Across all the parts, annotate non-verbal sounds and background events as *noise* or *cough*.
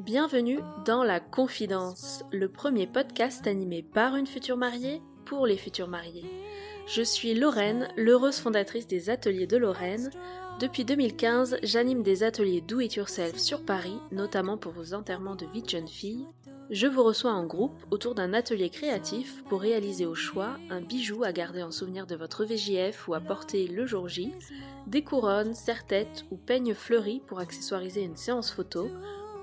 Bienvenue dans La Confidence, le premier podcast animé par une future mariée pour les futurs mariés. Je suis Lorraine, l'heureuse fondatrice des ateliers de Lorraine. Depuis 2015, j'anime des ateliers Do It Yourself sur Paris, notamment pour vos enterrements de vie de jeune fille. Je vous reçois en groupe autour d'un atelier créatif pour réaliser au choix un bijou à garder en souvenir de votre VJF ou à porter le jour J, des couronnes, serre-têtes ou peignes fleuris pour accessoiriser une séance photo,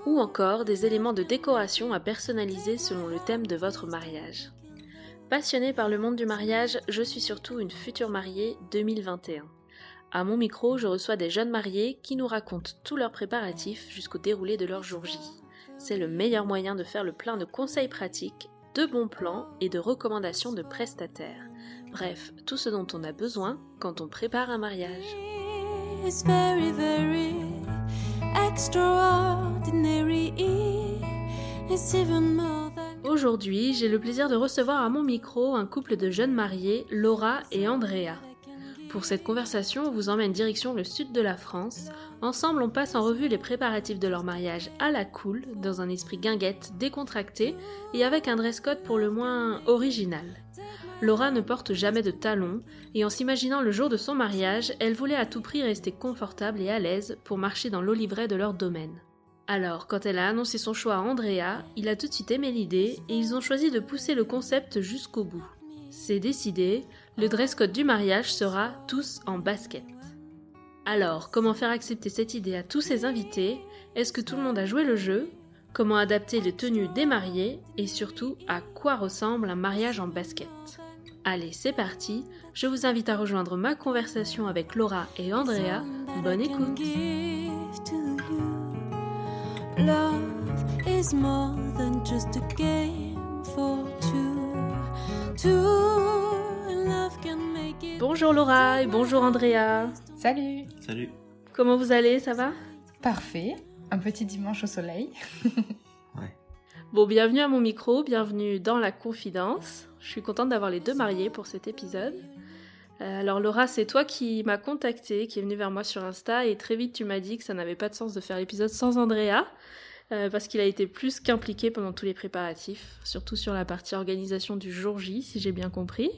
ou encore des éléments de décoration à personnaliser selon le thème de votre mariage. Passionnée par le monde du mariage, je suis surtout une future mariée 2021. À mon micro, je reçois des jeunes mariés qui nous racontent tous leurs préparatifs jusqu'au déroulé de leur jour J. C'est le meilleur moyen de faire le plein de conseils pratiques, de bons plans et de recommandations de prestataires. Bref, tout ce dont on a besoin quand on prépare un mariage. It's very, very extraordinary. It's even more than. Aujourd'hui, j'ai le plaisir de recevoir à mon micro un couple de jeunes mariés, Laura et Andrea. Pour cette conversation, on vous emmène direction le sud de la France. Ensemble, on passe en revue les préparatifs de leur mariage à la cool, dans un esprit guinguette, décontracté et avec un dress code pour le moins original. Laura ne porte jamais de talons, et en s'imaginant le jour de son mariage, elle voulait à tout prix rester confortable et à l'aise pour marcher dans l'olivret de leur domaine. Alors, quand elle a annoncé son choix à Andrea, il a tout de suite aimé l'idée et ils ont choisi de pousser le concept jusqu'au bout. C'est décidé, le dress code du mariage sera tous en basket. Alors, comment faire accepter cette idée à tous ses invités? Est-ce que tout le monde a joué le jeu? Comment adapter les tenues des mariés? Et surtout, à quoi ressemble un mariage en basket? Allez, c'est parti, je vous invite à rejoindre ma conversation avec Laura et Andrea. Bonne écoute give to you. Love is more than just a game for two. Two Bonjour Laura et bonjour Andrea. Salut Salut. Comment vous allez Ça va? Parfait. Un petit dimanche au soleil. *laughs* Bon, bienvenue à mon micro, bienvenue dans la confidence. Je suis contente d'avoir les deux mariés pour cet épisode. Euh, alors Laura, c'est toi qui m'as contacté, qui est venue vers moi sur Insta et très vite tu m'as dit que ça n'avait pas de sens de faire l'épisode sans Andrea euh, parce qu'il a été plus qu'impliqué pendant tous les préparatifs, surtout sur la partie organisation du jour J, si j'ai bien compris.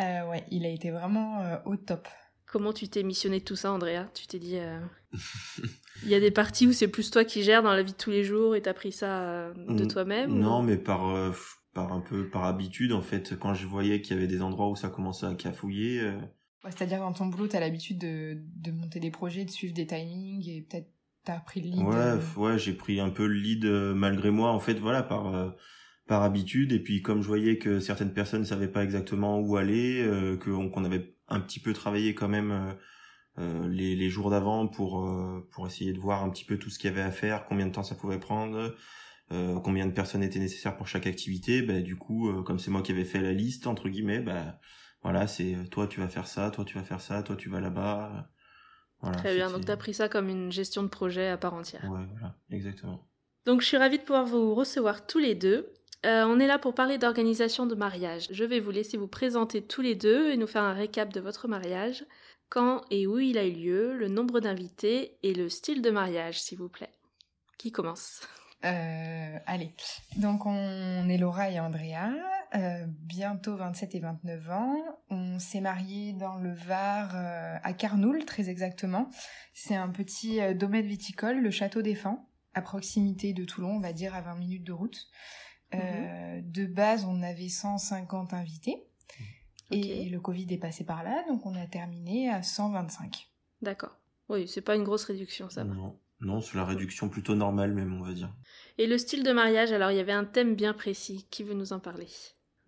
Euh, ouais, il a été vraiment euh, au top. Comment tu t'es missionné de tout ça, Andrea? Tu t'es dit, euh, *laughs* il y a des parties où c'est plus toi qui gères dans la vie de tous les jours et t'as pris ça de Mm, toi-même ou- Non, mais par, euh, par un peu par habitude, en fait, quand je voyais qu'il y avait des endroits où ça commençait à cafouiller, euh, Ouais, C'est-à-dire dans ton boulot, t'as l'habitude de, de monter des projets, de suivre des timings et peut-être t'as pris le lead. ouais, euh, j'ai pris un peu le lead euh, malgré moi, en fait, voilà, par euh, par habitude. Et puis comme je voyais que certaines personnes savaient pas exactement où aller, euh, qu'on avait un petit peu travaillé quand même euh, euh, les, les jours d'avant pour euh, pour essayer de voir un petit peu tout ce qu'il y avait à faire, combien de temps ça pouvait prendre. euh, combien de personnes étaient nécessaires pour chaque activité bah, du coup comme c'est moi qui avais fait la liste entre guillemets bah voilà c'est toi tu vas faire ça toi tu vas faire ça toi tu vas là-bas voilà, Très bien, donc t'as pris ça comme une gestion de projet à part entière. ouais voilà exactement Donc je suis ravie de pouvoir vous recevoir tous les deux. Euh, on est là pour parler d'organisation de mariage. Je vais vous laisser vous présenter tous les deux et nous faire un récap de votre mariage, quand et où il a eu lieu, le nombre d'invités et le style de mariage, s'il vous plaît. Qui commence? Euh, allez, donc on est Laura et Andrea, euh, bientôt 27 et 29 ans. On s'est mariés dans le Var, à Carnoul très exactement. C'est un petit domaine viticole, le Château des Fans, à proximité de Toulon, on va dire à 20 minutes de route. Euh, De base, on avait 150 invités. Et le Covid est passé par là, donc on a terminé à 125. D'accord. Oui, c'est pas une grosse réduction, ça non non c'est la réduction plutôt normale même on va dire Et le style de mariage, alors il y avait un thème bien précis. Qui veut nous en parler?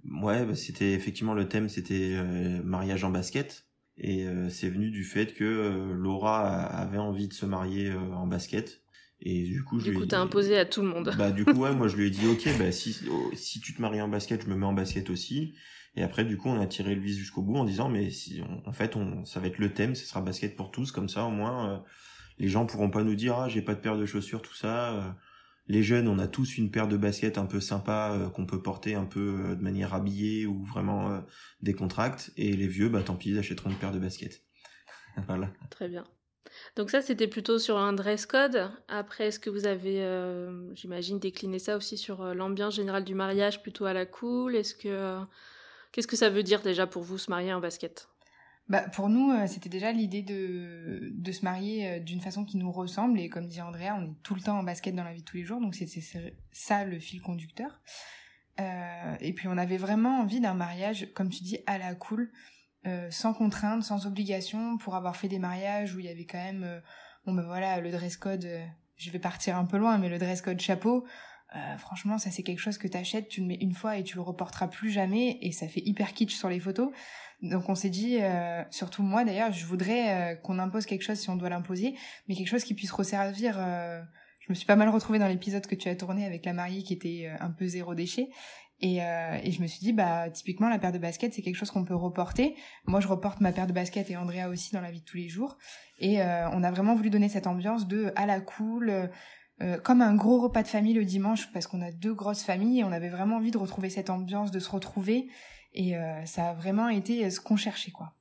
Ouais, bah, c'était effectivement le thème, c'était euh, mariage en basket. Et euh, c'est venu du fait que euh, Laura avait envie de se marier euh, en basket. Et du coup, je Du lui ai coup, t'as imposé à tout le monde. Bah du coup, ouais, *laughs* moi je lui ai dit, ok, bah si oh, si tu te maries en basket, je me mets en basket aussi. Et après, du coup, on a tiré le vis jusqu'au bout en disant, mais si, on- en fait, on, ça va être le thème, ce sera basket pour tous, comme ça, au moins, euh, les gens pourront pas nous dire, ah, j'ai pas de paire de chaussures, tout ça. euh, les jeunes, on a tous une paire de baskets un peu sympa euh, qu'on peut porter un peu de manière habillée ou vraiment euh, décontracte. Et les vieux, bah tant pis, ils achèteront une paire de baskets. *laughs* voilà. Très bien. Donc ça, c'était plutôt sur un dress code. Après, est-ce que vous avez, euh, j'imagine, décliné ça aussi sur euh, l'ambiance générale du mariage, plutôt à la cool? Est-ce que euh, qu'est-ce que ça veut dire déjà pour vous se marier en basket? Bah, pour nous, c'était déjà l'idée de, de se marier d'une façon qui nous ressemble. Et comme dit Andrea, on est tout le temps en basket dans la vie de tous les jours. Donc c'est ça le fil conducteur. et puis on avait vraiment envie d'un mariage, comme tu dis, à la cool. Euh, sans contrainte, sans obligation, pour avoir fait des mariages où il y avait quand même, euh, bon ben voilà, le dress code, euh, je vais partir un peu loin, mais le dress code chapeau, franchement, ça c'est quelque chose que t'achètes, tu le mets une fois et tu le reporteras plus jamais, et ça fait hyper kitsch sur les photos. Donc on s'est dit, surtout moi d'ailleurs, je voudrais qu'on impose quelque chose si on doit l'imposer, mais quelque chose qui puisse resservir. je me suis pas mal retrouvée dans l'épisode que tu as tourné avec la mariée qui était un peu zéro déchet. Euh, et, je me suis dit, bah, typiquement, la paire de baskets, c'est quelque chose qu'on peut reporter. Moi, je reporte ma paire de baskets et Andrea aussi dans la vie de tous les jours. Et euh, on a vraiment voulu donner cette ambiance de à la cool, euh, comme un gros repas de famille le dimanche, parce qu'on a deux grosses familles et on avait vraiment envie de retrouver cette ambiance, de se retrouver. Et ça a vraiment été ce qu'on cherchait, quoi.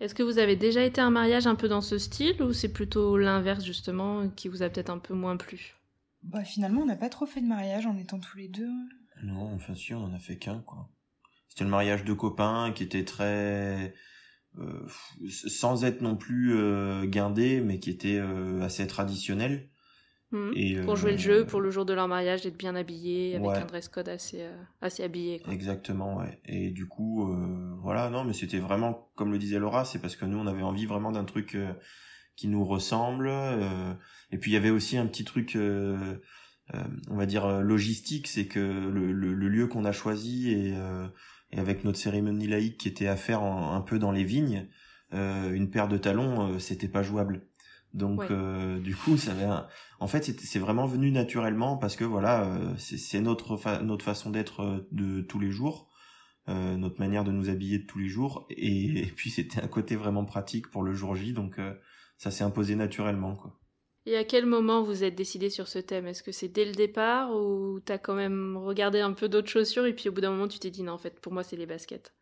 Est-ce que vous avez déjà été à un mariage un peu dans ce style ou c'est plutôt l'inverse justement qui vous a peut-être un peu moins plu? Bah finalement on n'a pas trop fait de mariage en étant tous les deux. Non, enfin si, on en a fait qu'un, quoi. C'était le mariage de copains qui était très... Euh, sans être non plus euh, guindé, mais qui était euh, assez traditionnel. Mmh. Et, pour jouer le jeu, pour le jour de leur mariage, d'être bien habillé, avec un dress code assez, assez habillé. Quoi. Exactement, ouais. Et du coup, voilà, non, mais c'était vraiment, comme le disait Laura, c'est parce que nous, on avait envie vraiment d'un truc qui nous ressemble. et puis, il y avait aussi un petit truc euh, on va dire euh, logistique, c'est que le, lieu qu'on a choisi et, euh, et, avec notre cérémonie laïque qui était à faire un peu dans les vignes, une paire de talons, c'était pas jouable. Donc du coup, ça avait en fait c'est vraiment venu naturellement parce que voilà, c'est notre notre façon d'être de tous les jours, notre manière de nous habiller de tous les jours et, et puis c'était un côté vraiment pratique pour le jour J donc ça s'est imposé naturellement quoi. Et à quel moment vous êtes décidé sur ce thème? Est-ce que c'est dès le départ ou t'as quand même regardé un peu d'autres chaussures et puis au bout d'un moment tu t'es dit non en fait pour moi c'est les baskets?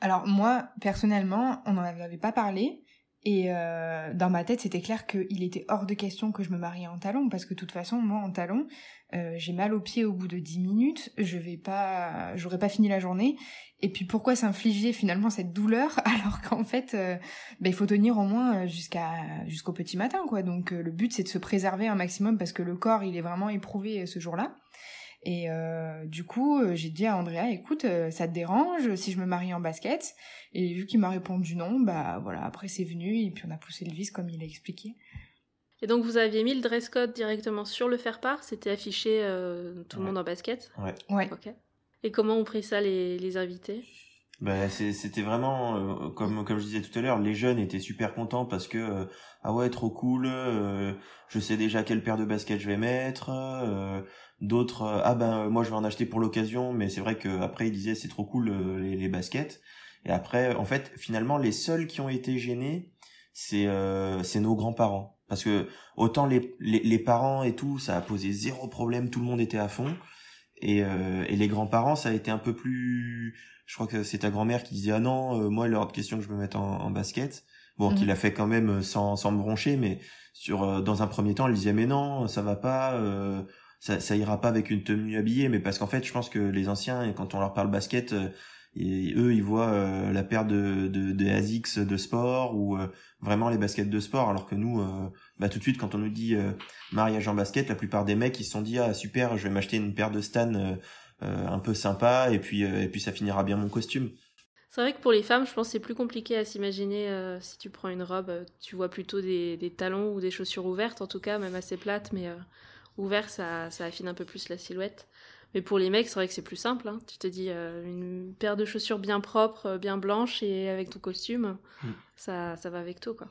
Alors moi personnellement on n'en avait pas parlé et euh, dans ma tête c'était clair qu'il était hors de question que je me marie en talons parce que de toute façon moi en talons euh, j'ai mal aux pieds au bout de 10 minutes, je vais pas, j'aurais pas fini la journée. Et puis pourquoi s'infliger finalement cette douleur *laughs* alors qu'en fait, euh, bah, il faut tenir au moins jusqu'à jusqu'au petit matin quoi. Donc le but c'est de se préserver un maximum parce que le corps il est vraiment éprouvé ce jour-là. Et du coup, j'ai dit à Andrea, écoute, ça te dérange si je me marie en basket? Et vu qu'il m'a répondu non, bah voilà, après c'est venu et puis on a poussé le vis comme il a expliqué. Et donc vous aviez mis le dress code directement sur le faire-part? C'était affiché euh, tout le monde en basket? Ouais. ouais. Ok. Et comment ont pris ça les, les invités? Bah, c'était vraiment euh, comme comme je disais tout à l'heure, les jeunes étaient super contents parce que euh, ah ouais trop cool, je sais déjà quelle paire de baskets je vais mettre. D'autres ah ben moi je vais en acheter pour l'occasion, mais c'est vrai que après ils disaient c'est trop cool les, les, baskets. Et après en fait finalement les seuls qui ont été gênés c'est c'est nos grands-parents parce que autant les, les, parents et tout, ça a posé zéro problème, tout le monde était à fond. Et, euh, et les grands-parents, ça a été un peu plus... Je crois que c'est ta grand-mère qui disait, ah non, euh, moi, il est de question que je me mette en, basket. Bon, mhm. qu'il a fait quand même euh, sans, sans me broncher, mais sur dans un premier temps, elle disait, mais non, ça va pas, ça, ça ira pas avec une tenue habillée. Mais parce qu'en fait, je pense que les anciens, quand on leur parle basket, et eux ils voient euh, la paire de, de, de ASICS de sport ou euh, vraiment les baskets de sport alors que nous euh, bah tout de suite quand on nous dit mariage en basket la plupart des mecs ils se sont dit ah super je vais m'acheter une paire de Stan un peu sympa et puis et puis ça finira bien mon costume c'est vrai que pour les femmes, je pense que c'est plus compliqué à s'imaginer si tu prends une robe, tu vois plutôt des, des, talons ou des chaussures ouvertes, en tout cas, même assez plates, mais ouvertes, ça, ça affine un peu plus la silhouette. Mais pour les mecs, c'est vrai que c'est plus simple. Hein. Tu te dis euh, une paire de chaussures bien propres, euh, bien blanches et avec ton costume, mm. ça, ça va avec tout. Quoi.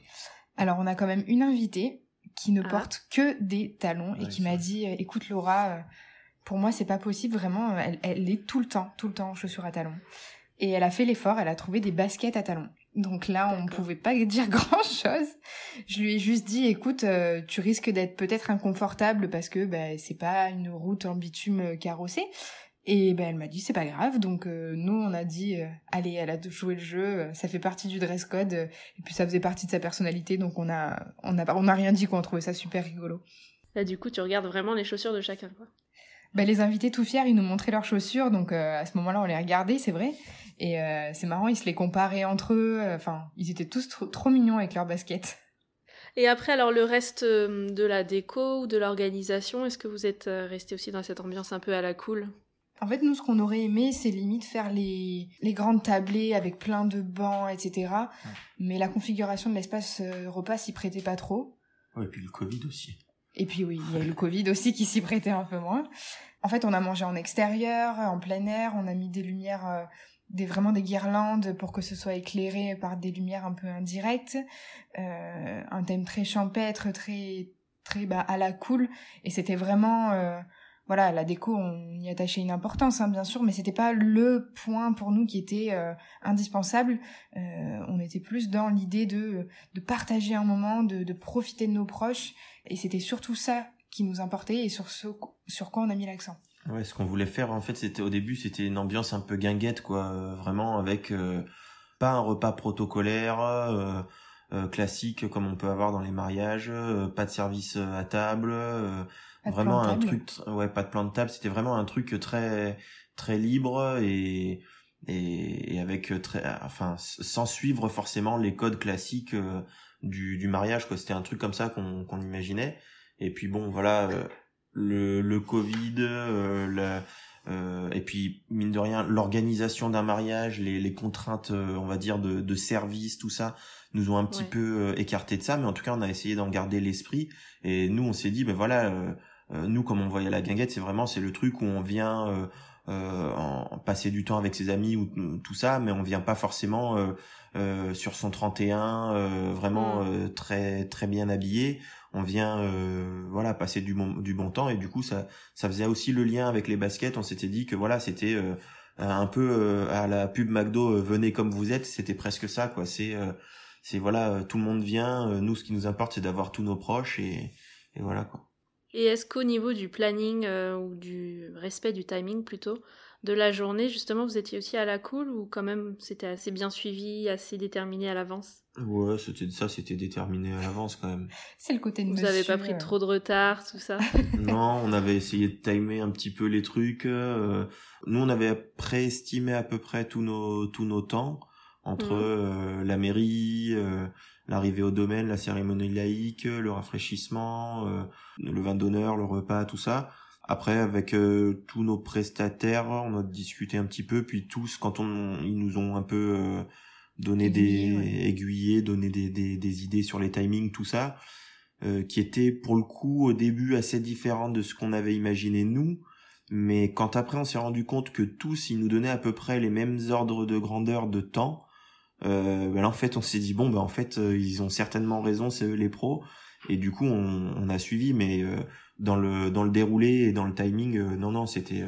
Alors, on a quand même une invitée qui ne ah. porte que des talons et qui m'a dit euh, Écoute, Laura, pour moi, c'est pas possible, vraiment. Elle, elle est tout le temps, tout le temps en chaussures à talons. Et elle a fait l'effort, elle a trouvé des baskets à talons. Donc là, on ne pouvait pas *laughs* dire grand-chose. Je lui ai juste dit, écoute, euh, tu risques d'être peut-être inconfortable parce que bah, c'est pas une route en bitume carrossée. Et ben elle m'a dit c'est pas grave, donc euh, nous on a dit euh, allez elle a joué le jeu, euh, ça fait partie du dress code et puis ça faisait partie de sa personnalité, donc on a on a on a rien dit quoi, on trouvait ça super rigolo. Là du coup tu regardes vraiment les chaussures de chacun quoi. Ben, les invités tout fiers ils nous montraient leurs chaussures, donc à ce moment-là on les regardait c'est vrai et c'est marrant ils se les comparaient entre eux, enfin ils étaient tous trop, trop mignons avec leurs baskets. Et après, alors le reste de la déco ou de l'organisation, est-ce que vous êtes resté aussi dans cette ambiance un peu à la cool? En fait, nous, ce qu'on aurait aimé, c'est limite faire les, les grandes tablées avec plein de bancs, etc. Mais la configuration de l'espace euh, repas s'y prêtait pas trop. Ouais, et puis le Covid aussi. Et puis oui, il y a eu le Covid aussi qui s'y prêtait un peu moins. En fait, on a mangé en extérieur, en plein air, on a mis des lumières, euh, des vraiment des guirlandes pour que ce soit éclairé par des lumières un peu indirectes, euh, un thème très champêtre, très très bah, à la cool. Et c'était vraiment euh, voilà, la déco, on y attachait une importance, hein, bien sûr, mais c'était pas le point pour nous qui était euh, indispensable. Euh, on était plus dans l'idée de, de partager un moment, de, profiter de nos proches, et c'était surtout ça qui nous importait et sur ce sur quoi on a mis l'accent. Ouais, ce qu'on voulait faire, en fait, c'était au début, c'était une ambiance un peu guinguette, quoi, euh, vraiment avec pas un repas protocolaire. classique comme on peut avoir dans les mariages, pas de service à table, vraiment un truc ouais pas de plan de table c'était vraiment un truc très très libre et et, avec très enfin sans suivre forcément les codes classiques euh, du, du mariage quoi. C'était un truc comme ça qu'on qu'on imaginait. Et puis bon voilà euh, le le covid euh, euh, et puis mine de rien l'organisation d'un mariage les, les contraintes on va dire de, de service tout ça nous ont un petit peu écarté de ça. Mais en tout cas on a essayé d'en garder l'esprit. Et nous on s'est dit ben voilà euh, nous, comme on voyait la guinguette, c'est vraiment c'est le truc où on vient euh, euh, en, passer du temps avec ses amis ou tout ça, mais on vient pas forcément sur son 31 vraiment mm. très très bien habillé. On vient voilà passer du bon du bon temps. Et du coup ça ça faisait aussi le lien avec les baskets. On s'était dit que voilà c'était un peu à la pub McDo venez comme vous êtes. C'était presque ça quoi. C'est c'est voilà tout le monde vient. Nous ce qui nous importe c'est d'avoir tous nos proches et, et voilà quoi et est-ce qu'au niveau du planning euh, ou du respect du timing plutôt de la journée, justement, vous étiez aussi à la cool ou quand même c'était assez bien suivi, assez déterminé à l'avance? Ouais, c'était ça, c'était déterminé à l'avance quand même. *laughs* C'est le côté de Vous n'avez pas pris trop de retard, tout ça? *laughs* Non, on avait essayé de timer un petit peu les trucs. Euh, nous, on avait préestimé à peu près tous nos tous nos temps entre mmh. euh, la mairie, l'arrivée au domaine, la cérémonie laïque, le rafraîchissement, euh, le vin d'honneur, le repas, tout ça. Après, avec euh, tous nos prestataires, on a discuté un petit peu, puis tous, quand on, ils nous ont un peu euh, donné des aiguillés, donné des, des, des, idées sur les timings, tout ça, qui étaient pour le coup au début assez différents de ce qu'on avait imaginé nous. Mais quand après on s'est rendu compte que tous, ils nous donnaient à peu près les mêmes ordres de grandeur de temps, euh, ben là en fait on s'est dit bon ben en fait euh, ils ont certainement raison c'est eux les pros. Et du coup on, on a suivi mais euh, dans le dans le déroulé et dans le timing euh, non non c'était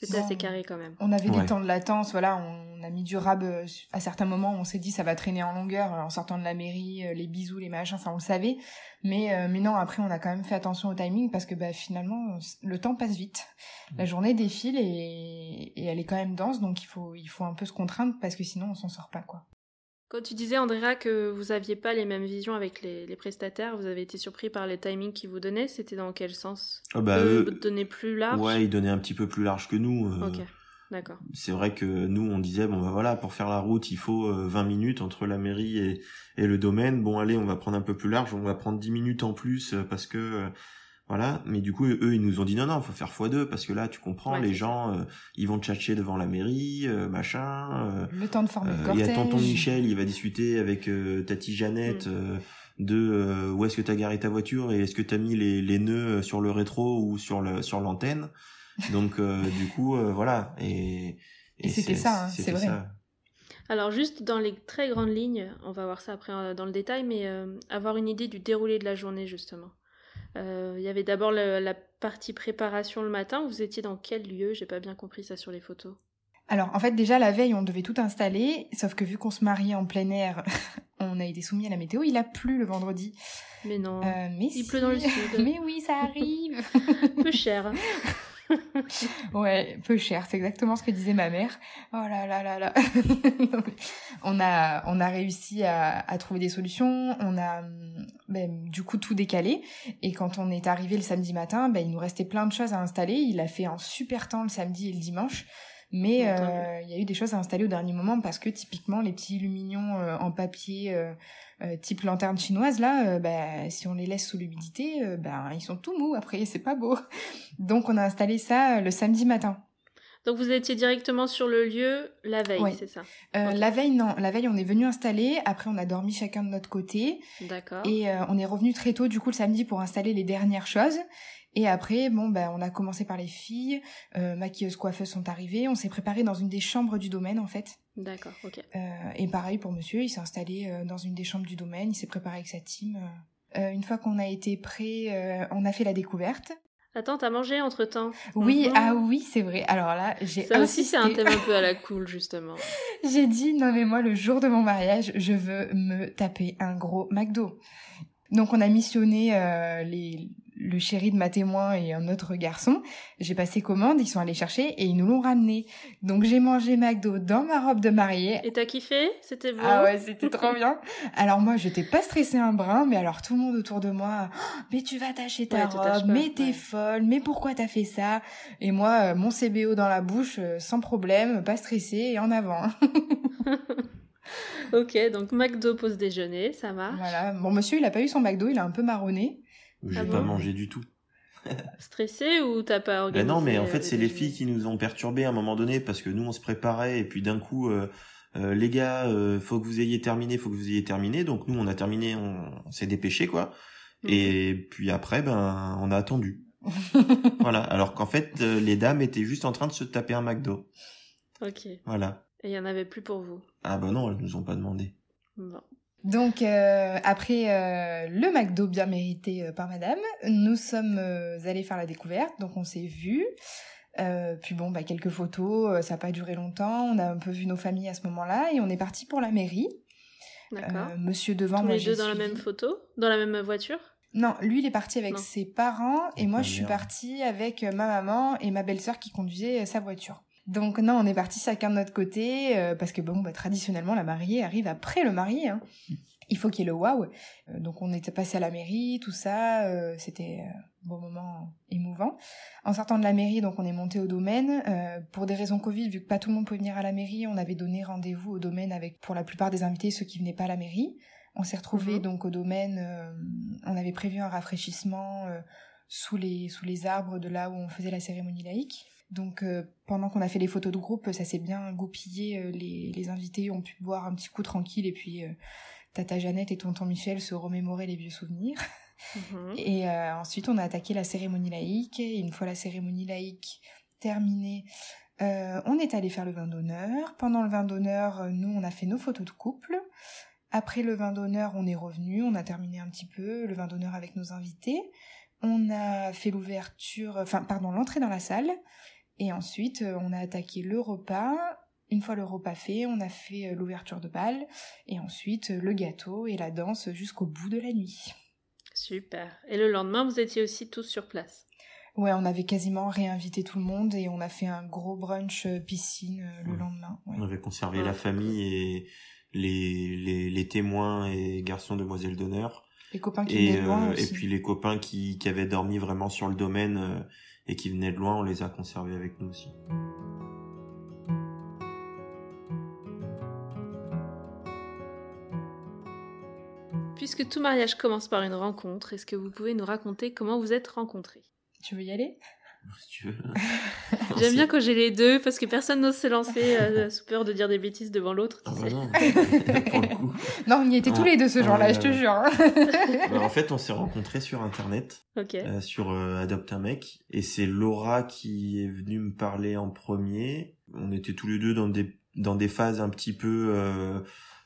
c'était assez carré quand même. On avait des temps de latence, voilà, on a mis du rab à certains moments, on s'est dit ça va traîner en longueur en sortant de la mairie, les bisous, les machins, ça on le savait. Mais, mais non, après on a quand même fait attention au timing parce que bah, finalement le temps passe vite. La journée défile et, et elle est quand même dense, donc il faut, il faut un peu se contraindre parce que sinon on s'en sort pas quoi. Quand tu disais, Andrea, que vous aviez pas les mêmes visions avec les, les prestataires, vous avez été surpris par les timings qu'ils vous donnaient, c'était dans quel sens? Ah bah, eux, donnaient plus large? Ouais, ils donnaient un petit peu plus large que nous. Euh, ok, d'accord. C'est vrai que nous, on disait, bon bah voilà, pour faire la route, il faut 20 euh, minutes entre la mairie et, et le domaine. Bon allez, on va prendre un peu plus large, on va prendre 10 minutes en plus euh, parce que voilà, mais du coup, eux, ils nous ont dit non, non, faut faire x2 parce que là, tu comprends, les gens, euh, ils vont tchatcher devant la mairie, euh, machin. Euh, le temps de former le cortège. Il y a tonton Michel, il va discuter avec Tati Jeannette mm. de où est-ce que t'as garé ta voiture et est-ce que t'as mis les, les nœuds sur le rétro ou sur le sur l'antenne. Donc, *laughs* du coup, voilà. Et, et, c'était ça, hein, c'est vrai. Ça. Alors juste dans les très grandes lignes, on va voir ça après dans le détail, mais avoir une idée du déroulé de la journée justement. Euh, il y avait d'abord la partie préparation le matin. Vous étiez dans quel lieu? J'ai pas bien compris ça sur les photos. Alors, en fait, déjà la veille, on devait tout installer, sauf que vu qu'on se mariait en plein air, *laughs* on a été soumis à la météo. Il a plu le vendredi. Mais non. Euh, mais il pleut dans le sud. *laughs* mais oui, ça arrive. *laughs* Peu cher. Ouais, peu cher, c'est exactement ce que disait ma mère. Oh là là là là. *laughs* on a on a réussi à, à trouver des solutions, on a ben, du coup tout décalé et quand on est arrivé le samedi matin, ben, il nous restait plein de choses à installer, il a fait un super temps le samedi et le dimanche. Mais euh, il y a eu des choses à installer au dernier moment parce que typiquement les petits lumignons euh, en papier euh, type lanterne chinoise là, bah, si on les laisse sous l'humidité, euh, bah, ils sont tout mous après, c'est pas beau. *laughs* Donc on a installé ça le samedi matin. Donc vous étiez directement sur le lieu la veille, Ouais. c'est ça? Euh. La veille, non. La veille, on est venu installer. Après, on a dormi chacun de notre côté. D'accord. Et euh, on est revenu très tôt, du coup, le samedi pour installer les dernières choses. Et après, bon, ben, on a commencé par les filles. Euh, maquilleuses, coiffeuses sont arrivées. On s'est préparé dans une des chambres du domaine, en fait. D'accord, ok. Euh, et pareil pour monsieur, il s'est installé euh, dans une des chambres du domaine. Il s'est préparé avec sa team. euh. Une fois qu'on a été prêt, on a fait la découverte. Attends, t'as mangé entre temps Oui, Mhm. ah oui, c'est vrai. Alors là, j'ai Ça aussi, c'est un thème un peu à la *laughs* cool, justement. J'ai dit, non mais moi, le jour de mon mariage, je veux me taper un gros McDo. Donc on a missionné euh, les, le chéri de ma témoin et un autre garçon. J'ai passé commande, ils sont allés chercher et ils nous l'ont ramené. Donc j'ai mangé McDo dans ma robe de mariée. Et t'as kiffé? C'était bon Ah ouais, c'était trop bien. Alors moi, j'étais pas stressée un brin, mais alors tout le monde autour de moi, Oh, mais tu vas tâcher ta Ouais, robe, pas, mais t'es ouais. folle, mais pourquoi t'as fait ça? Et moi, euh, mon CBO dans la bouche, euh, sans problème, pas stressée et en avant. *laughs* Ok, donc McDo pause déjeuner, ça marche. Voilà. Bon, monsieur, il a pas eu son McDo, il a un peu marronné. J'ai Ah pas bon mangé du tout. *laughs* Stressé ou t'as pas Ben organisé non, mais en euh, fait, le c'est les filles qui nous ont perturbés à un moment donné parce que nous, on se préparait et puis d'un coup, euh, euh, les gars, euh, faut que vous ayez terminé, faut que vous ayez terminé. Donc nous, on a terminé, on, on s'est dépêché quoi. Mhm. Et puis après, ben, on a attendu. *laughs* voilà. Alors qu'en fait, euh, les dames étaient juste en train de se taper un McDo. Ok. Et Voilà. il y en avait plus pour vous. Ah bah non, elles nous ont pas demandé. Bon. Donc euh, après euh, le McDo bien mérité euh, par Madame, nous sommes euh, allés faire la découverte, donc on s'est vus. Euh, puis bon, bah, quelques photos, euh, ça n'a pas duré longtemps. On a un peu vu nos familles à ce moment-là et on est parti pour la mairie. D'accord. Euh, monsieur devant Tous moi. les deux dans la même photo? Dans la même voiture? Non, lui il est parti avec Non. ses parents et moi je suis partie avec ma maman et ma belle-sœur qui conduisait sa voiture. Donc non, on est parti chacun de notre côté euh, parce que bon, bah, traditionnellement la mariée arrive après le marié. hein. Il faut qu'il y ait le waouh. Donc on était passé à la mairie, tout ça, euh, c'était euh, un bon moment émouvant. En sortant de la mairie, donc on est monté au domaine. Euh, pour des raisons Covid, vu que pas tout le monde pouvait venir à la mairie, on avait donné rendez-vous au domaine avec pour la plupart des invités ceux qui venaient pas à la mairie. On s'est retrouvés Mhm. donc au domaine. euh, on avait prévu un rafraîchissement euh, sous les sous les arbres de là où on faisait la cérémonie laïque. Donc euh, pendant qu'on a fait les photos de groupe, ça s'est bien goupillé. euh, les, les invités ont pu boire un petit coup tranquille et puis euh, Tata Jeannette et tonton Michel se remémorer les vieux souvenirs. Mhm. *laughs* Et euh, ensuite, on a attaqué la cérémonie laïque. Et une fois la cérémonie laïque terminée, on est allé faire le vin d'honneur. Pendant le vin d'honneur, nous, on a fait nos photos de couple. Après le vin d'honneur, on est revenu, on a terminé un petit peu le vin d'honneur avec nos invités. On a fait l'ouverture, enfin, pardon, l'entrée dans la salle. Et ensuite, euh, on a attaqué le repas. Une fois le repas fait, on a fait euh, l'ouverture de bal. Et ensuite, euh, le gâteau et la danse jusqu'au bout de la nuit. Super. Et le lendemain, vous étiez aussi tous sur place Ouais, on avait quasiment réinvité tout le monde et on a fait un gros brunch piscine euh, le Ouais. lendemain. ouais. On avait conservé Ouais, la famille et les, les, les témoins et garçons demoiselles d'honneur. Les copains qui Et, euh, aussi. et puis les copains qui, qui avaient dormi vraiment sur le domaine euh, et qui venaient de loin, on les a conservés avec nous aussi. Puisque tout mariage commence par une rencontre, est-ce que vous pouvez nous raconter comment vous êtes rencontrés? Tu veux y aller? Si tu veux. *laughs* J'aime bien quand j'ai les deux parce que personne n'ose se lancer euh, sous peur de dire des bêtises devant l'autre. tu Ah sais. bah non, *laughs* pour le coup. Non, on y était tous les deux ce ah jour-là, je te jure. *laughs* Bah, en fait, on s'est rencontrés sur Internet, euh, sur euh, Adopte un mec, et c'est Laura qui est venue me parler en premier. On était tous les deux dans des dans des phases un petit peu euh,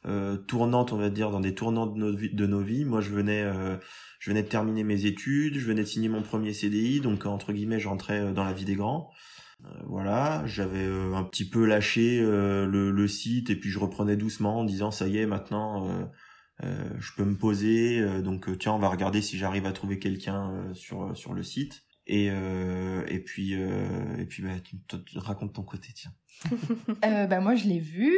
euh, tournantes, on va dire, dans des tournants de nos, vi- de nos vies. Moi, je venais euh, je venais de terminer mes études, je venais de signer mon premier CDI, donc entre guillemets, je rentrais euh, dans la vie des grands. Euh, voilà, j'avais euh, un petit peu lâché euh, le, site et puis je reprenais doucement en disant ça y est maintenant je peux me poser donc tiens on va regarder si j'arrive à trouver quelqu'un sur sur le site Et, et puis, et puis bah, tu, tu racontes ton côté, tiens. *laughs* Bah, moi, je l'ai vu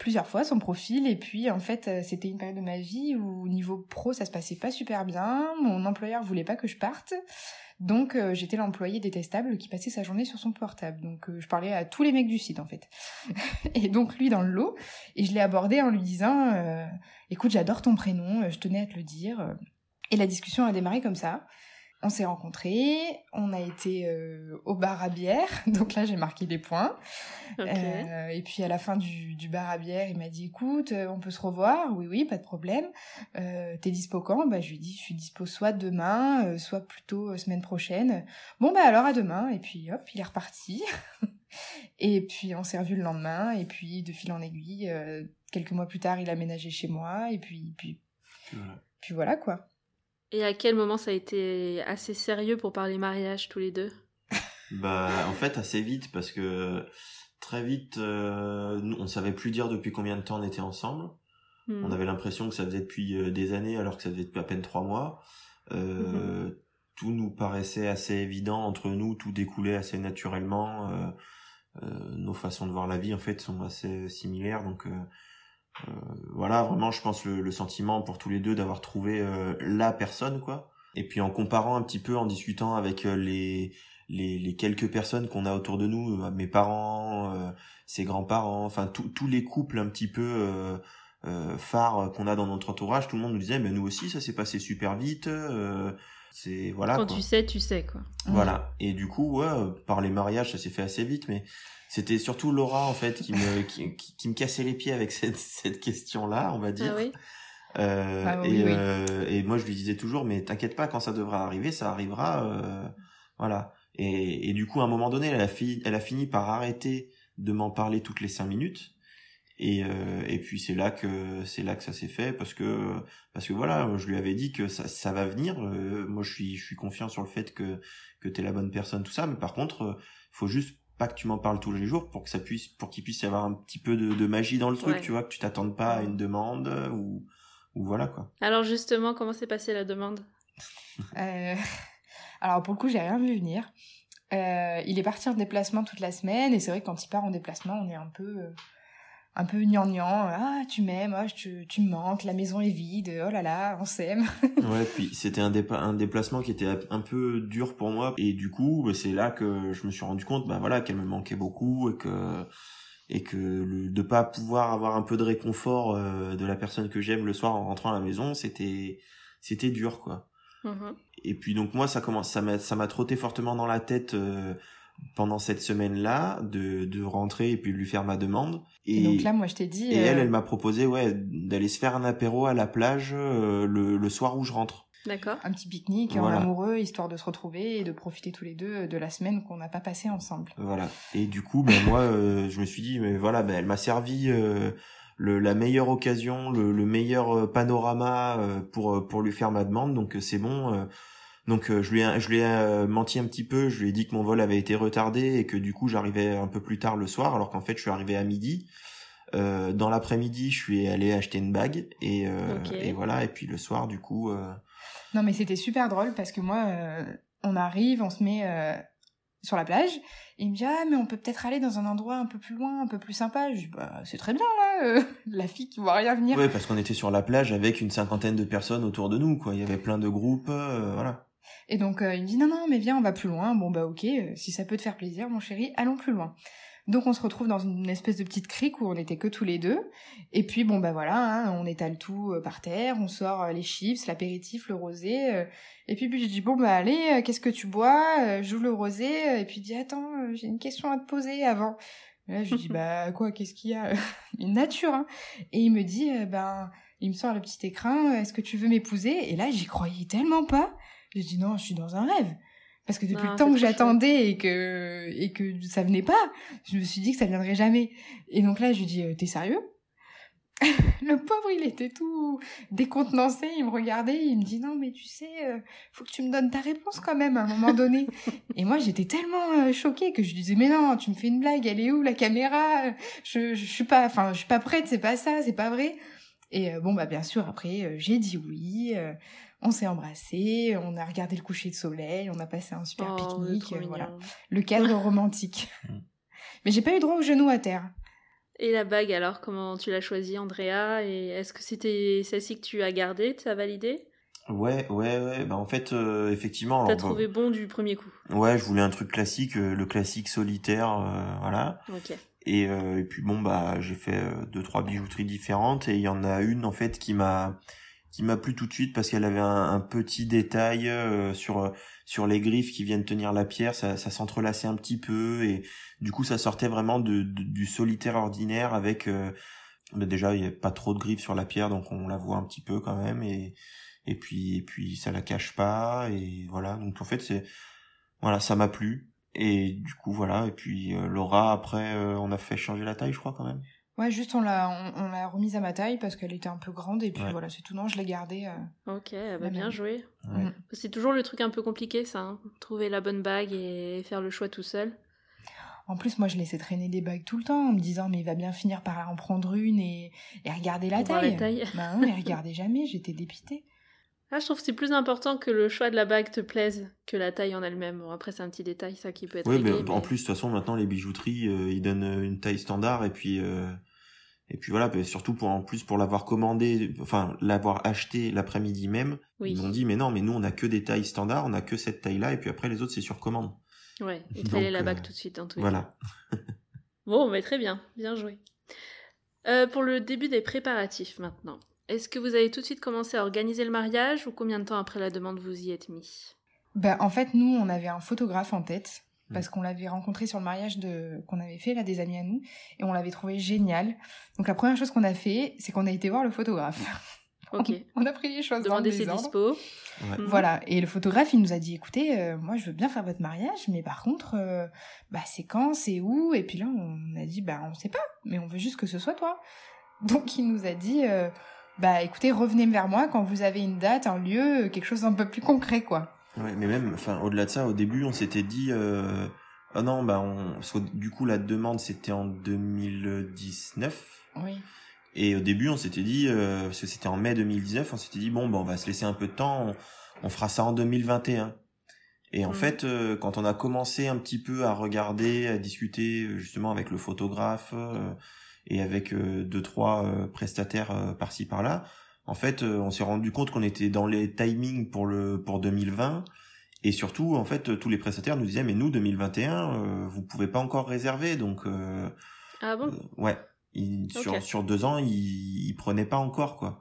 plusieurs fois, son profil. Et puis, en fait, c'était une période de ma vie où, au niveau pro, ça se passait pas super bien. Mon employeur voulait pas que je parte. Donc, euh, j'étais l'employé détestable qui passait sa journée sur son portable. Donc, euh, je parlais à tous les mecs du site, en fait. *laughs* et donc, lui, dans le lot. Et je l'ai abordé en lui disant euh, Écoute, j'adore ton prénom, euh, je tenais à te le dire. Et la discussion a démarré comme ça. On s'est rencontrés, on a été euh, au bar à bière, *laughs* donc là j'ai marqué des points. Euh, et puis à la fin du, du bar à bière, il m'a dit écoute, euh, on peut se revoir Oui, oui, pas de problème. Euh, T'es dispo quand? Bah je lui ai dit je suis dispo soit demain, euh, soit plutôt euh, semaine prochaine. Bon bah alors à demain. Et puis hop, il est reparti. *laughs* et puis on s'est revu le lendemain. Et puis de fil en aiguille, euh, quelques mois plus tard, il a aménagé chez moi. Et puis puis Voilà. puis voilà quoi. Et à quel moment ça a été assez sérieux pour parler mariage tous les deux? Bah, en fait, assez vite, parce que très vite, euh, on savait plus dire depuis combien de temps on était ensemble. Hmm. On avait l'impression que ça faisait depuis euh, des années, alors que ça faisait depuis à peine trois mois. Euh, Tout nous paraissait assez évident entre nous, tout découlait assez naturellement. Euh, nos façons de voir la vie, en fait, sont assez similaires. Donc, voilà, vraiment, je pense le, le sentiment pour tous les deux d'avoir trouvé euh, la personne, quoi. Et puis en comparant un petit peu, en discutant avec euh, les les, les quelques personnes qu'on a autour de nous, euh, mes parents, euh, ses grands-parents, enfin tous les couples un petit peu euh, euh, phares qu'on a dans notre entourage, tout le monde nous disait mais nous aussi ça s'est passé super vite, euh, c'est voilà Quand quoi. tu sais, tu sais quoi. Voilà. Et du coup, ouais, euh, par les mariages, ça s'est fait assez vite, mais c'était surtout Laura en fait qui me qui, qui, qui me cassait les pieds avec cette cette question-là, on va dire. Ah oui Euh, Ah oui, et, oui. euh, et moi je lui disais toujours mais t'inquiète pas quand ça devra arriver ça arrivera euh, voilà et, et du coup à un moment donné elle a fini elle a fini par arrêter de m'en parler toutes les cinq minutes et euh, et puis c'est là que c'est là que ça s'est fait parce que parce que voilà je lui avais dit que ça ça va venir euh, moi je suis je suis confiant sur le fait que que t'es la bonne personne tout ça mais par contre euh, faut juste pas que tu m'en parles tous les jours pour que ça puisse pour qu'il puisse y avoir un petit peu de, de magie dans le truc Ouais. tu vois que tu t'attendes pas à une demande ou ou voilà quoi. Alors justement, comment s'est passée la demande? Euh, *laughs* Alors pour le coup, j'ai rien vu venir. Euh, il est parti en déplacement toute la semaine et c'est vrai que quand il part en déplacement, on est un peu euh, un peu gnangnan. Ah, tu m'aimes, ah, tu, tu me manques, la maison est vide, oh là là, on s'aime. *laughs* Ouais, puis c'était un, dépa- un déplacement qui était un peu dur pour moi et du coup, bah, c'est là que je me suis rendu compte bah voilà qu'elle me manquait beaucoup et que et que le, de pas pouvoir avoir un peu de réconfort euh, de la personne que j'aime le soir en rentrant à la maison, c'était c'était dur quoi. Mhm. Et puis donc moi ça commence ça m'a ça m'a trotté fortement dans la tête euh, pendant cette semaine-là de de rentrer et puis de lui faire ma demande Et, donc là, moi, je t'ai dit. et elle, euh, elle m'a proposé ouais d'aller se faire un apéro à la plage euh, le, le soir où je rentre. D'accord. un petit pique-nique Voilà. en amoureux, histoire de se retrouver et de profiter tous les deux de la semaine qu'on n'a pas passée ensemble. Voilà. Et du coup, ben moi, euh, je me suis dit mais voilà, ben elle m'a servi euh, le, la meilleure occasion, le, le meilleur euh, panorama euh, pour euh, pour lui faire ma demande. Donc euh, c'est bon. Donc euh, je lui ai, je lui ai euh, menti un petit peu. Je lui ai dit que mon vol avait été retardé et que du coup j'arrivais un peu plus tard le soir, alors qu'en fait je suis arrivé à midi. Euh, dans l'après-midi, je suis allé acheter une bague et euh, voilà. Et puis le soir, du coup. euh, Non, mais c'était super drôle parce que moi, euh, on arrive, on se met euh, sur la plage. Et il me dit Ah, mais on peut peut-être aller dans un endroit un peu plus loin, un peu plus sympa. Je dis Bah, c'est très bien là, euh, *laughs* la fille qui voit rien venir. Ouais, parce qu'on était sur la plage avec une cinquantaine de personnes autour de nous, quoi. Il y avait plein de groupes, euh, voilà. Et donc, euh, il me dit Non, non, mais viens, on va plus loin. Bon, bah, ok, euh, si ça peut te faire plaisir, mon chéri, allons plus loin. Donc, on se retrouve dans une espèce de petite crique où on était que tous les deux. Et puis, bon, bah voilà, hein, on étale tout euh, par terre, on sort les chips, l'apéritif, le rosé. euh, et puis, puis je dis Bon, bah, allez, qu'est-ce que tu bois J'ouvre le rosé. et puis, il dit Attends, j'ai une question à te poser avant. Et là, je lui dis *laughs* Bah, quoi, qu'est-ce qu'il y a *laughs* Une nature, hein. Et il me dit Ben, il me sort le petit écrin, est-ce que tu veux m'épouser? Et là, j'y croyais tellement pas. J'ai dit non, je suis dans un rêve. Parce que depuis Non, le temps que j'attendais et que, et que ça venait pas, je me suis dit que ça viendrait jamais. Et donc là, je lui dis, euh, t'es sérieux? *laughs* Le pauvre, il était tout décontenancé, il me regardait, il me dit, non, mais tu sais, euh, faut que tu me donnes ta réponse quand même à un moment donné. *laughs* et moi, j'étais tellement euh, choquée que je lui disais, mais non, tu me fais une blague, elle est où la caméra? Je, je suis pas, enfin, je suis pas prête, c'est pas ça, c'est pas vrai. Et euh, bon, bah bien sûr, après, j'ai dit oui. On s'est embrassé, on a regardé le coucher de soleil, on a passé un super Oh, pique-nique. euh, voilà, le cadre *laughs* romantique. Mm. Mais j'ai pas eu droit au genou à terre. Et la bague alors, comment tu l'as choisie, Andrea? Et est-ce que c'était celle-ci que tu as gardée, tu as validée? Ouais, ouais, ouais. Bah en fait, euh, effectivement. T'as trouvé bon du premier coup bah, ouais, je voulais un truc classique, euh, le classique solitaire, euh, voilà. Ok. Et, euh, et puis bon bah j'ai fait euh, deux trois bijouteries différentes et il y en a une en fait qui m'a qui m'a plu tout de suite parce qu'elle avait un, petit détail euh, sur euh, sur les griffes qui viennent tenir la pierre, ça, ça s'entrelaçait un petit peu et du coup ça sortait vraiment de, du solitaire ordinaire avec euh, mais déjà il y a pas trop de griffes sur la pierre donc on la voit un petit peu quand même et et puis et puis ça la cache pas et voilà. Donc en fait c'est voilà ça m'a plu et du coup voilà. Et puis euh, Laura après on a fait changer la taille je crois quand même Ouais, juste on l'a on, on l'a remise à ma taille parce qu'elle était un peu grande et puis Ouais. voilà, c'est tout. Non, je l'ai gardée. euh. Ok, bah La bien même. joué. Ouais. Mm. C'est toujours le truc un peu compliqué ça, hein. trouver la bonne bague et faire le choix tout seul. En plus, moi, je laissais traîner des bagues tout le temps en me disant, mais il va bien finir par en prendre une et, et regarder la Pour voir taille. la taille. Bah non, il regardait jamais, j'étais dépitée. Ah, je trouve que c'est plus important que le choix de la bague te plaise que la taille en elle-même. Bon, après, c'est un petit détail, ça, qui peut être Oui, mais en mais- plus, de toute façon, maintenant, les bijouteries, euh, ils donnent euh, une taille standard et puis, euh, et puis voilà, bah, surtout pour, en plus, pour l'avoir commandé, enfin, l'avoir acheté l'après-midi même, Oui. ils m'ont dit, mais non, mais nous, on a que des tailles standards, on a que cette taille-là et puis après, les autres, c'est sur commande. Ouais, il te fallait la euh, bague tout de suite, en tout cas. Voilà. *laughs* Bon, mais très bien, bien joué. Euh, pour le début des préparatifs maintenant, est-ce que vous avez tout de suite commencé à organiser le mariage ou combien de temps après la demande vous y êtes mis? Bah, en fait, nous, on avait un photographe en tête. Parce qu'on l'avait rencontré sur le mariage de qu'on avait fait là des amis à nous et on l'avait trouvé génial. Donc la première chose qu'on a fait, c'est qu'on a été voir le photographe. *laughs* Ok. *laughs* on a pris les choses dans le Demander ses désordre. dispos. Ouais. Mhm. Voilà, et le photographe, il nous a dit, écoutez, euh, moi je veux bien faire votre mariage, mais par contre, euh, bah c'est quand, c'est où? Et puis là, on a dit, bah on sait pas, mais on veut juste que ce soit toi. Donc il nous a dit, euh, bah écoutez, revenez vers moi quand vous avez une date, un lieu, quelque chose d'un peu plus concret, quoi. Ouais, mais même, enfin, au-delà de ça, au début, on s'était dit, euh, ah non, bah, on, du coup, la demande, c'était en 2019. Oui. Et au début, on s'était dit, euh, parce que c'était en mai 2019, on s'était dit, bon, bah, on va se laisser un peu de temps, on, on fera ça en 2021. Et en Mhm. fait, euh, quand on a commencé un petit peu à regarder, à discuter justement avec le photographe euh, et avec euh, deux, trois euh, prestataires euh, par-ci par-là, en fait, euh, on s'est rendu compte qu'on était dans les timings pour le pour 2020. Et surtout, en fait, tous les prestataires nous disaient, mais nous, 2021, euh, vous pouvez pas encore réserver, donc euh, Ah bon? euh, ouais, il- sur, sur deux ans, il, il prenait pas encore quoi.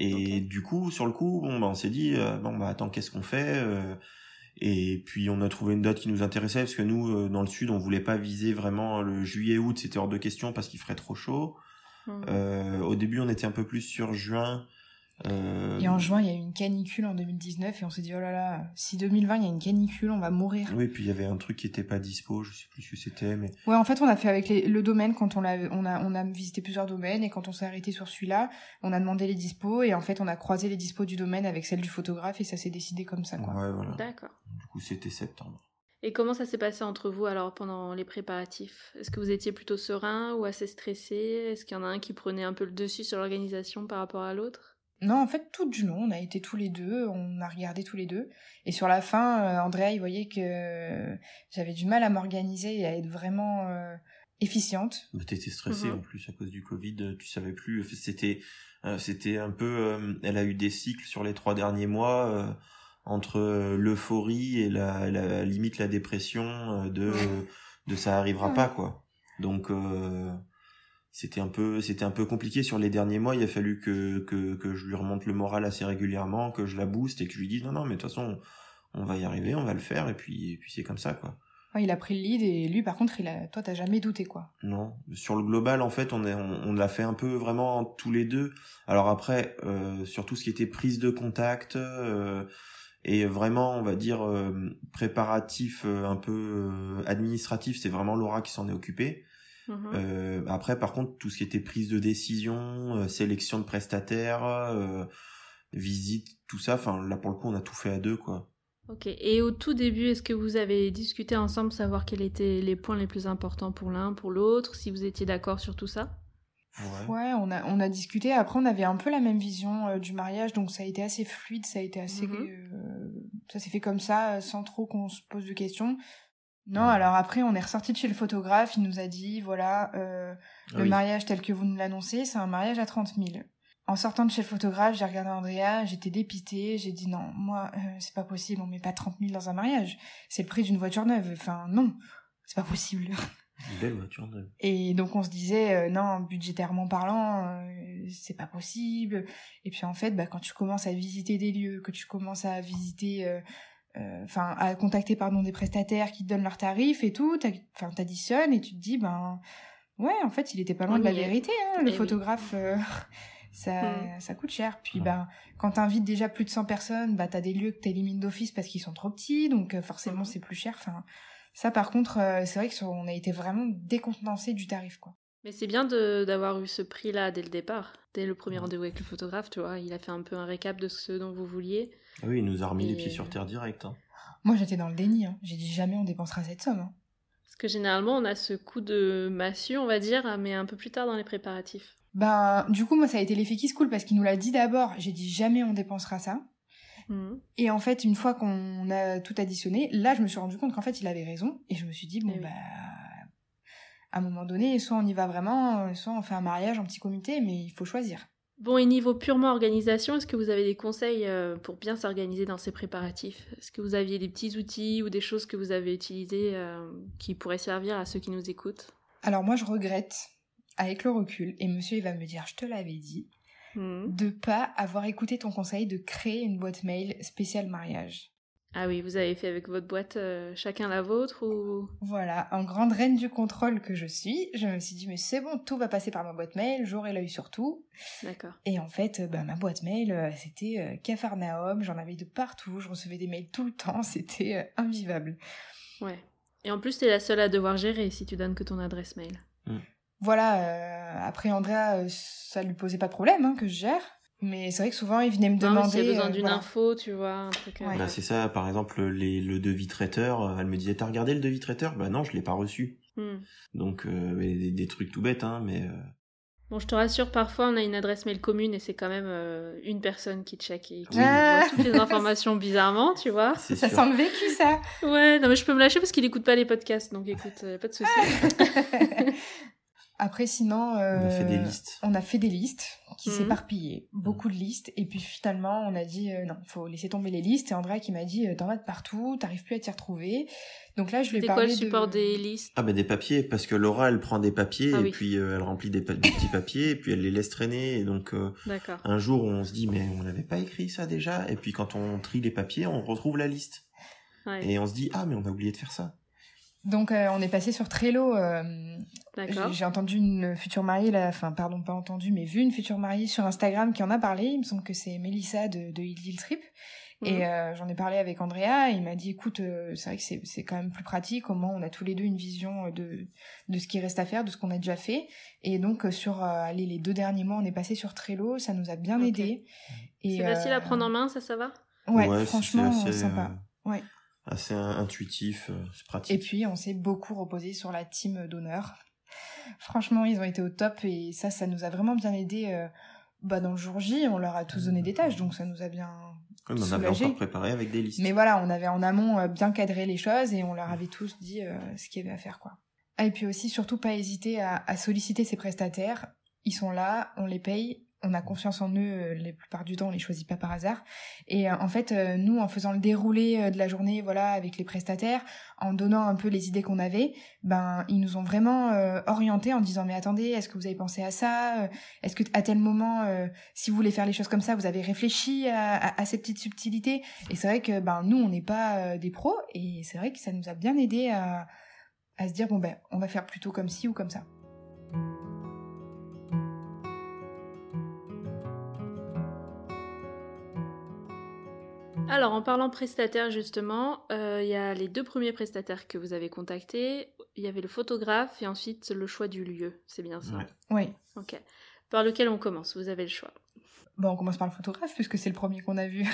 Et du coup, sur le coup, bon, bah, on s'est dit, euh, bon bah attends, qu'est-ce qu'on fait Euh, Et puis on a trouvé une date qui nous intéressait parce que nous, euh, dans le sud, on voulait pas viser vraiment le juillet-août, c'était hors de question parce qu'il ferait trop chaud. Mhm. Euh, au début, on était un peu plus sur juin. Euh, Et en juin, il y a eu une canicule en 2019 et on s'est dit, oh là là, si 2020, il y a une canicule, on va mourir. Oui, puis il y avait un truc qui était pas dispo, je sais plus ce que c'était, mais Ouais, en fait, on a fait avec les- le domaine quand on, l'a, on, a, on a visité plusieurs domaines et quand on s'est arrêté sur celui-là, on a demandé les dispos et en fait, on a croisé les dispos du domaine avec celles du photographe et ça s'est décidé comme ça, quoi. ouais, voilà. D'accord. Du coup, c'était septembre. Et comment ça s'est passé entre vous alors pendant les préparatifs? Est-ce que vous étiez plutôt serein ou assez stressé? Est-ce qu'il y en a un qui prenait un peu le dessus sur l'organisation par rapport à l'autre? Non, en fait, tout du long, on a été tous les deux, on a regardé tous les deux. Et sur la fin, euh, Andrea, il voyait que j'avais du mal à m'organiser et à être vraiment euh, efficiente. Bah, t'étais stressée Mhm. en plus à cause du Covid, tu savais plus. C'était, euh, c'était un peu. euh, elle a eu des cycles sur les trois derniers mois euh, entre euh, l'euphorie et la, la limite la dépression euh, de de ça arrivera pas quoi. Donc euh, c'était un peu c'était un peu compliqué sur les derniers mois. Il a fallu que que que je lui remonte le moral assez régulièrement, que je la booste et que je lui dise non non mais de toute façon on va y arriver, on va le faire et puis et puis c'est comme ça quoi. Ouais, il a pris le lead et lui, par contre, il a... toi, t'as jamais douté, quoi. Non, sur le global, en fait, on, est, on, on l'a fait un peu vraiment tous les deux. Alors après, euh, sur tout ce qui était prise de contact euh, et vraiment, on va dire euh, préparatif, euh, un peu euh, administratif, c'est vraiment Laura qui s'en est occupée. Mhm. Euh, après, par contre, tout ce qui était prise de décision, euh, sélection de prestataires, euh, visite, tout ça, enfin là pour le coup, on a tout fait à deux, quoi. Ok. Et au tout début, est-ce que vous avez discuté ensemble, savoir quels étaient les points les plus importants pour l'un, pour l'autre, si vous étiez d'accord sur tout ça? Ouais, on, a, on a discuté. Après, on avait un peu la même vision euh, du mariage, donc ça a été assez fluide, ça a été assez. Mhm. euh, ça s'est fait comme ça, euh, sans trop qu'on se pose de questions. Non, alors après, on est ressorti de chez le photographe, il nous a dit voilà, euh, le oui. mariage tel que vous nous l'annoncez, c'est un mariage à 30 000. En sortant de chez le photographe, j'ai regardé Andrea, j'étais dépitée, j'ai dit non, moi, euh, c'est pas possible, on met pas 30 000 dans un mariage. C'est le prix d'une voiture neuve. Enfin, non, c'est pas possible. Une belle voiture neuve. Et donc on se disait euh, non, budgétairement parlant, euh, c'est pas possible. Et puis en fait, bah, quand tu commences à visiter des lieux, que tu commences à visiter, euh, euh, enfin à contacter pardon des prestataires qui te donnent leurs tarifs et tout, t'as- enfin t'additionnes et tu te dis ben ouais, en fait il était pas loin de la vérité. Hein, le Eh oui. photographe, euh, *laughs* ça Mm. ça coûte cher. Puis Ouais. ben quand t'invites déjà plus de 100 personnes, bah t'as des lieux que t'élimines d'office parce qu'ils sont trop petits, donc forcément Mhm. c'est plus cher. Enfin ça par contre, euh, c'est vrai que sur- on a été vraiment décontenancé du tarif quoi. Mais c'est bien de- d'avoir eu ce prix-là dès le départ. Dès le premier rendez-vous avec le photographe, tu vois, il a fait un peu un récap de ce dont vous vouliez. Ah oui, il nous a remis les pieds sur terre direct. hein. Moi, j'étais dans le déni. hein. J'ai dit jamais on dépensera cette somme. hein. Parce que généralement, on a ce coup de massue, on va dire, mais un peu plus tard dans les préparatifs. Ben, du coup, moi, ça a été l'effet qui se coule parce qu'il nous l'a dit d'abord. J'ai dit jamais on dépensera ça. Mhm. Et en fait, une fois qu'on a tout additionné, là, je me suis rendu compte qu'en fait, il avait raison. Et je me suis dit, bon, Eh oui. bah, à un moment donné, soit on y va vraiment, soit on fait un mariage en petit comité, mais il faut choisir. Bon, et niveau purement organisation, est-ce que vous avez des conseils euh, pour bien s'organiser dans ces préparatifs? Est-ce que vous aviez des petits outils ou des choses que vous avez utilisées euh, qui pourraient servir à ceux qui nous écoutent? Alors, moi, je regrette, avec le recul, et monsieur, il va me dire, je te l'avais dit, Mhm. de pas avoir écouté ton conseil de créer une boîte mail spéciale mariage. Ah oui, vous avez fait avec votre boîte euh, chacun la vôtre ou? Voilà, en grande reine du contrôle que je suis, je me suis dit mais c'est bon, tout va passer par ma boîte mail, j'aurai l'œil sur tout. D'accord. Et en fait, euh, bah, ma boîte mail, euh, c'était euh, Capharnaüm, j'en avais de partout, je recevais des mails tout le temps, *laughs* c'était invivable. Ouais. Et en plus, t'es la seule à devoir gérer si tu donnes que ton adresse mail. Voilà, euh, après Andrea, euh, ça lui posait pas de problème hein, que je gère, mais c'est vrai que souvent il venait me Non, demander... s'il y a besoin euh, d'une voilà. info, tu vois, un truc. Ouais. Bah, c'est ça, par exemple, les, le devis traiteur, elle me disait, t'as regardé le devis traiteur? Bah non, je l'ai pas reçu. hmm. Donc, euh, des, des trucs tout bêtes, hein, mais... euh, Bon, je te rassure, parfois on a une adresse mail commune et c'est quand même euh, une personne qui check et qui. Ah. voit toutes les *laughs* informations bizarrement, tu vois. c'est Ça sûr. sent le vécu ça Ouais, non mais je peux me lâcher parce qu'il écoute pas les podcasts, donc écoute, euh, pas de souci. *laughs* Après sinon... On a fait des euh, listes. On a fait des listes qui Mhm. s'éparpillaient, beaucoup de listes, et puis finalement on a dit euh, non, faut laisser tomber les listes, et Andrea qui m'a dit euh, t'en vas de partout, t'arrives plus à t'y retrouver. Donc là je lui ai C'était quoi parlé le support de... des listes? Ah bah des papiers, parce que Laura, elle prend des papiers, Ah et oui. puis euh, elle remplit des, pa- des petits papiers, et puis elle les laisse traîner, et donc... euh, D'accord. un jour, on se dit, mais on n'avait pas écrit ça déjà. Et puis quand on trie les papiers, on retrouve la liste. Ouais. Et on se dit, ah, mais on a oublié de faire ça. Donc euh, on est passé sur Trello, euh, D'accord. j'ai entendu une future mariée, là, enfin pardon pas entendu, mais vu une future mariée sur Instagram qui en a parlé, il me semble que c'est Mélissa de, de Deal Trip, Mhm. Et euh, j'en ai parlé avec Andrea, et il m'a dit écoute, euh, c'est vrai que c'est c'est quand même plus pratique, au moins on a tous les deux une vision de, de ce qui reste à faire, de ce qu'on a déjà fait. Et donc sur euh, allez, les deux derniers mois, on est passé sur Trello, ça nous a bien Ok. aidé. Et, C'est facile euh, à prendre en main, ça, ça va? Ouais, c'est- franchement, sympa. euh, Ouais. Assez in- intuitif, euh, c'est pratique. Et puis on s'est beaucoup reposé sur la team d'honneur. Franchement, ils ont été au top et ça, ça nous a vraiment bien aidé. euh, bah, dans le jour J, on leur a tous donné des tâches, donc ça nous a bien. On avait soulagé. encore préparé avec des listes. Mais voilà, on avait en amont euh, bien cadré les choses et on leur avait tous dit ce qu'il y avait à faire, quoi. Ah, Et puis aussi, surtout pas hésiter à, à solliciter ses prestataires. Ils sont là, on les paye, on a confiance en eux. euh, La plupart du temps, on les choisit pas par hasard. Et euh, en fait, euh, nous, en faisant le déroulé de la journée, voilà, avec les prestataires, en donnant un peu les idées qu'on avait, ben ils nous ont vraiment orientés en disant mais attendez, est-ce que vous avez pensé à ça Est-ce que à tel moment, si vous voulez faire les choses comme ça, vous avez réfléchi à, ces petites subtilités Et c'est vrai que ben nous, on n'est pas des pros, et c'est vrai que ça nous a bien aidé à à se dire bon ben on va faire plutôt comme ci ou comme ça. Alors, en parlant prestataire, justement, euh, il y a les deux premiers prestataires que vous avez contactés. Il y avait le photographe et ensuite le choix du lieu. C'est bien ça? Ouais. Oui. Ok. Par lequel on commence? Vous avez le choix. Bon, on commence par le photographe puisque c'est le premier qu'on a vu.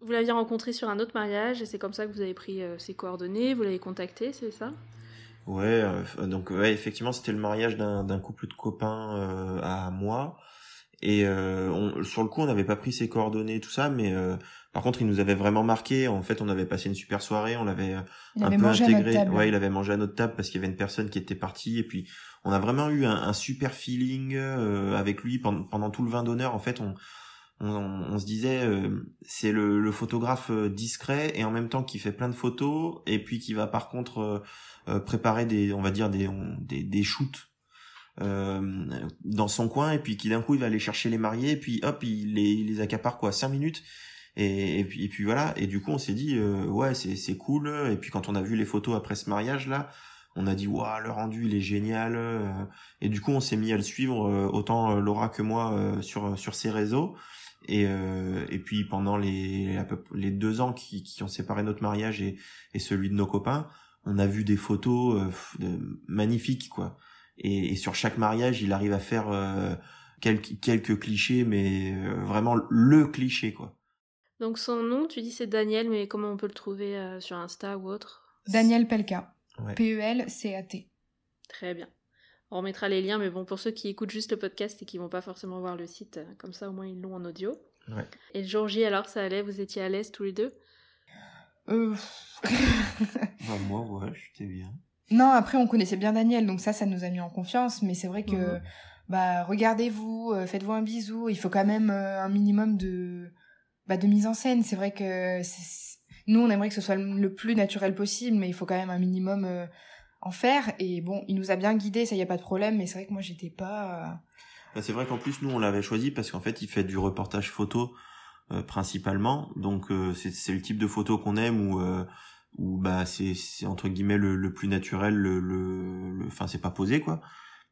Vous l'aviez rencontré sur un autre mariage et c'est comme ça que vous avez pris euh, ses coordonnées, vous l'avez contacté, c'est ça? Ouais, euh, donc ouais, effectivement, c'était le mariage d'un couple de copains euh, à moi. Et euh, on, sur le coup, on n'avait pas pris ses coordonnées, tout ça, mais par contre, il nous avait vraiment marqué. En fait, on avait passé une super soirée, on l'avait un peu intégré. Ouais, il avait mangé à notre table parce qu'il y avait une personne qui était partie. Et puis, on a vraiment eu un, un super feeling avec lui pendant, pendant tout le vin d'honneur. En fait, on, on, on, se disait c'est le, le, photographe discret et en même temps qui fait plein de photos et puis qui va par contre euh, préparer des, on va dire des, des, des shoots euh, dans son coin et puis qui d'un coup il va aller chercher les mariés et puis hop il les, il les accapare quoi cinq minutes et, puis, voilà et du coup on s'est dit euh, ouais c'est cool et puis quand on a vu les photos après ce mariage là on a dit waouh le rendu il est génial et du coup on s'est mis à le suivre autant Laura que moi sur sur ses réseaux et et puis pendant les les deux ans qui, qui ont séparé notre mariage et, et celui de nos copains on a vu des photos euh, magnifiques quoi. Et, et, sur chaque mariage, il arrive à faire euh, quelques, quelques clichés, mais euh, vraiment le cliché quoi. Donc son nom, tu dis c'est Daniel, mais comment on peut le trouver sur Insta ou autre? Daniel Pelka. P-E-L-C-A-T. Très bien. On remettra les liens, mais bon, pour ceux qui écoutent juste le podcast et qui vont pas forcément voir le site, comme ça au moins ils l'ont en audio. Ouais. Et le jour J, alors ça allait? Vous étiez à l'aise tous les deux? Euh... *laughs* bah, moi, ouais, j'étais bien. Non, après, on connaissait bien Daniel, donc ça, ça nous a mis en confiance. Mais c'est vrai que, bah, regardez-vous, euh, faites-vous un bisou. Il faut quand même euh, un minimum de, bah, de mise en scène. C'est vrai que nous, on aimerait que ce soit le plus naturel possible, mais il faut quand même un minimum euh, en faire. Et bon, il nous a bien guidés, ça y a pas de problème. Mais c'est vrai que moi, j'étais pas. Bah, c'est vrai qu'en plus, nous, on l'avait choisi parce qu'en fait, il fait du reportage photo. Euh, principalement. Donc euh, c'est le type de photo qu'on aime où euh, bah c'est entre guillemets le, le plus naturel le le enfin c'est pas posé quoi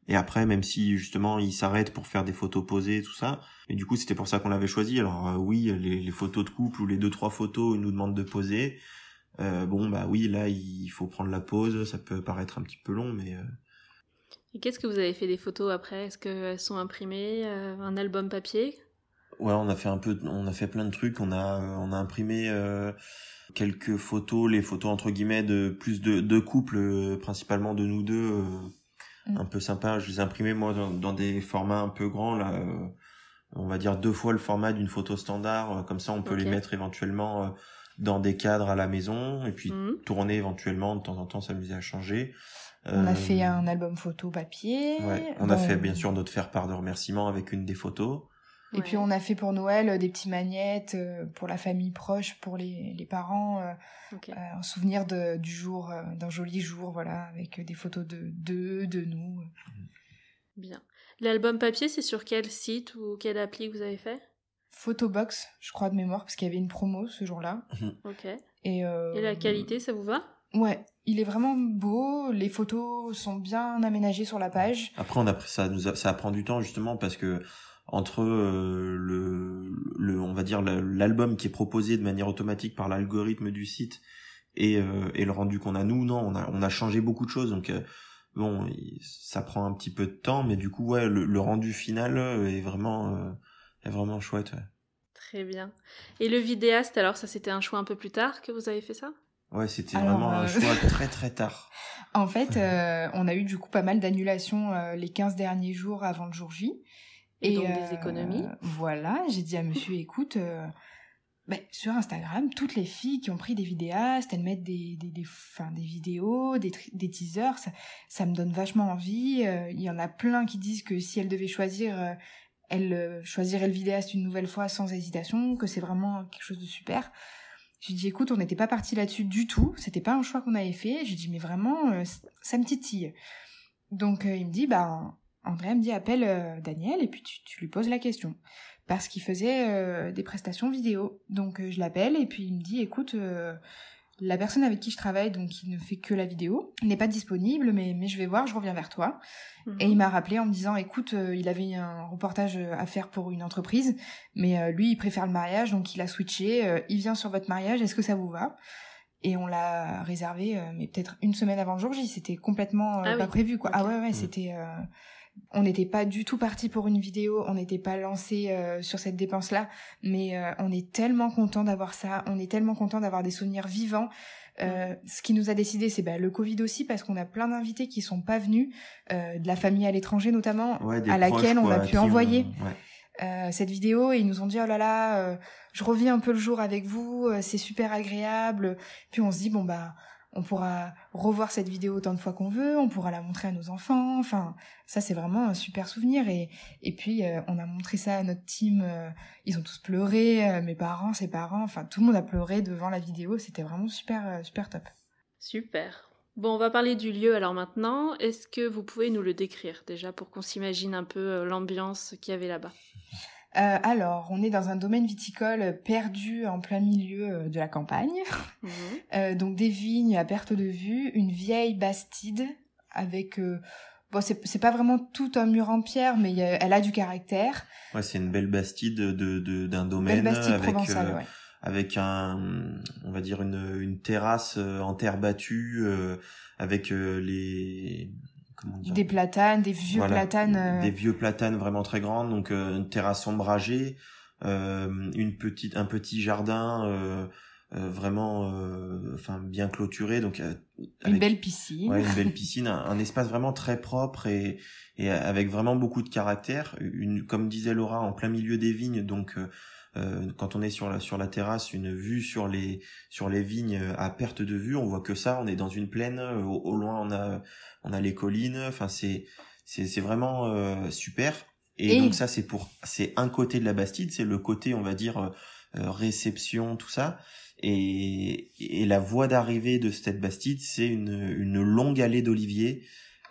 et après même si justement il s'arrête pour faire des photos posées tout ça et du coup c'était pour ça qu'on l'avait choisi. Alors oui les, les photos de couple ou les deux trois photos ils nous demandent de poser. Euh, bon bah oui là il faut prendre la pause ça peut paraître un petit peu long mais et qu'est-ce que vous avez fait des photos après? Est-ce qu'elles sont imprimées un album papier? Ouais, on a fait un peu, on a fait plein de trucs. On a, on a imprimé euh, quelques photos, les photos entre guillemets de plus de, de couples, euh, principalement de nous deux, euh, mm. un peu sympa. Je les ai imprimés moi dans, dans des formats un peu grands là. on va dire deux fois le format d'une photo standard. comme ça, on peut les mettre éventuellement dans des cadres à la maison et puis mm. tourner éventuellement de temps en temps, s'amuser à changer. On a fait un album photo papier. Ouais, on a fait bien sûr notre faire part de remerciements avec une des photos. Et puis on a fait pour Noël euh, des petits magnettes euh, pour la famille proche, pour les, les parents, euh, en souvenir de, du jour, d'un joli jour, voilà, avec des photos de d'eux, de, nous. Bien. L'album papier, c'est sur quel site ou quelle appli que vous avez fait? Photobox, je crois de mémoire, parce qu'il y avait une promo ce jour-là. *laughs* Ok. Et, Et la qualité, ça vous va? Ouais, il est vraiment beau, les photos sont bien aménagées sur la page. Après, on a, ça, nous ça prend du temps justement parce que entre euh, le, le, on va dire l'album qui est proposé de manière automatique par l'algorithme du site et, euh, et le rendu qu'on a nous non on a on a changé beaucoup de choses donc euh, bon ça prend un petit peu de temps mais du coup ouais le, le rendu final est vraiment est vraiment chouette très bien et le vidéaste alors ça c'était un choix un peu plus tard que vous avez fait ça? Ouais, c'était vraiment un choix *laughs* très très tard. En fait, on a eu du coup pas mal d'annulations les 15 derniers jours avant le jour J. Et, donc des économies. Euh, voilà, j'ai dit à monsieur, écoute, euh, ben, sur Instagram, toutes les filles qui ont pris des vidéastes, elles mettent des, des, des, des vidéos, des, des teasers, ça, ça, me donne vachement envie. Euh, il y en a plein qui disent que si elles devaient choisir, elles choisiraient le vidéaste une nouvelle fois sans hésitation, que c'est vraiment quelque chose de super. J'ai dit, écoute, on n'était pas parti là-dessus du tout, c'était pas un choix qu'on avait fait. J'ai dit, mais vraiment, ça me titille. Donc il me dit, bah Andrea me dit appelle euh, Daniel et puis tu, lui poses la question. Parce qu'il faisait euh, des prestations vidéo. Donc euh, je l'appelle et puis il me dit écoute, la personne avec qui je travaille, donc qui ne fait que la vidéo, n'est pas disponible, mais, mais je vais voir, je reviens vers toi. Mhm. Et il m'a rappelé en me disant écoute, il avait un reportage à faire pour une entreprise, mais lui il préfère le mariage, donc il a switché, il vient sur votre mariage, est-ce que ça vous va? Et on l'a réservé mais peut-être une semaine avant le jour J c'était complètement ah pas prévu quoi ah ouais ouais c'était on n'était pas du tout parti pour une vidéo, on n'était pas lancé euh, sur cette dépense-là, mais euh, on est tellement content d'avoir ça, on est tellement content d'avoir des souvenirs vivants. Euh, ce qui nous a décidé, c'est bah, le Covid aussi, parce qu'on a plein d'invités qui sont pas venus, de la famille à l'étranger notamment, Ouais, à laquelle proches, on a pu envoyer ouais. euh, cette vidéo et ils nous ont dit oh là là, euh, je reviens un peu le jour avec vous, euh, c'est super agréable. Puis on se dit bon bah on pourra revoir cette vidéo autant de fois qu'on veut, on pourra la montrer à nos enfants. Enfin, ça c'est vraiment un super souvenir. Et, puis euh, on a montré ça à notre team. euh, ils ont tous pleuré, euh, mes parents, ses parents. Enfin, tout le monde a pleuré devant la vidéo. C'était vraiment super, super top. Super. Bon, on va parler du lieu alors maintenant. Est-ce que vous pouvez nous le décrire déjà pour qu'on s'imagine un peu l'ambiance qu'il y avait là-bas? Euh, alors, on est dans un domaine viticole perdu en plein milieu euh, de la campagne. *laughs* Mhm. Euh, donc des vignes à perte de vue, une vieille bastide avec euh, bon c'est c'est pas vraiment tout un mur en pierre mais a- elle a du caractère. Ouais, c'est une belle bastide de de- d'un domaine Belle bastide avec provençale, euh, ouais. avec un on va dire une une terrasse en terre battue euh, avec euh, les comment dire Des platanes, des vieux Voilà, platanes. euh, des vieux platanes vraiment très grandes donc euh, une terrasse ombragée euh, une petite un petit jardin euh, vraiment euh, enfin bien clôturé donc euh, une belle piscine. Ouais, une belle *laughs* piscine, un, un espace vraiment très propre et, et avec vraiment beaucoup de caractère. Une, comme disait Laura, en plein milieu des vignes, donc quand on est sur la sur la terrasse, une vue sur les sur les vignes à perte de vue, on voit que ça. On est dans une plaine. Au, au loin, on a on a les collines. Enfin, c'est c'est c'est vraiment euh, super. Et, Et- donc ça, c'est pour c'est un côté de la Bastide, c'est le côté, on va dire euh, euh, réception, tout ça. Et, et la voie d'arrivée de cette Bastide, c'est une, une longue allée d'oliviers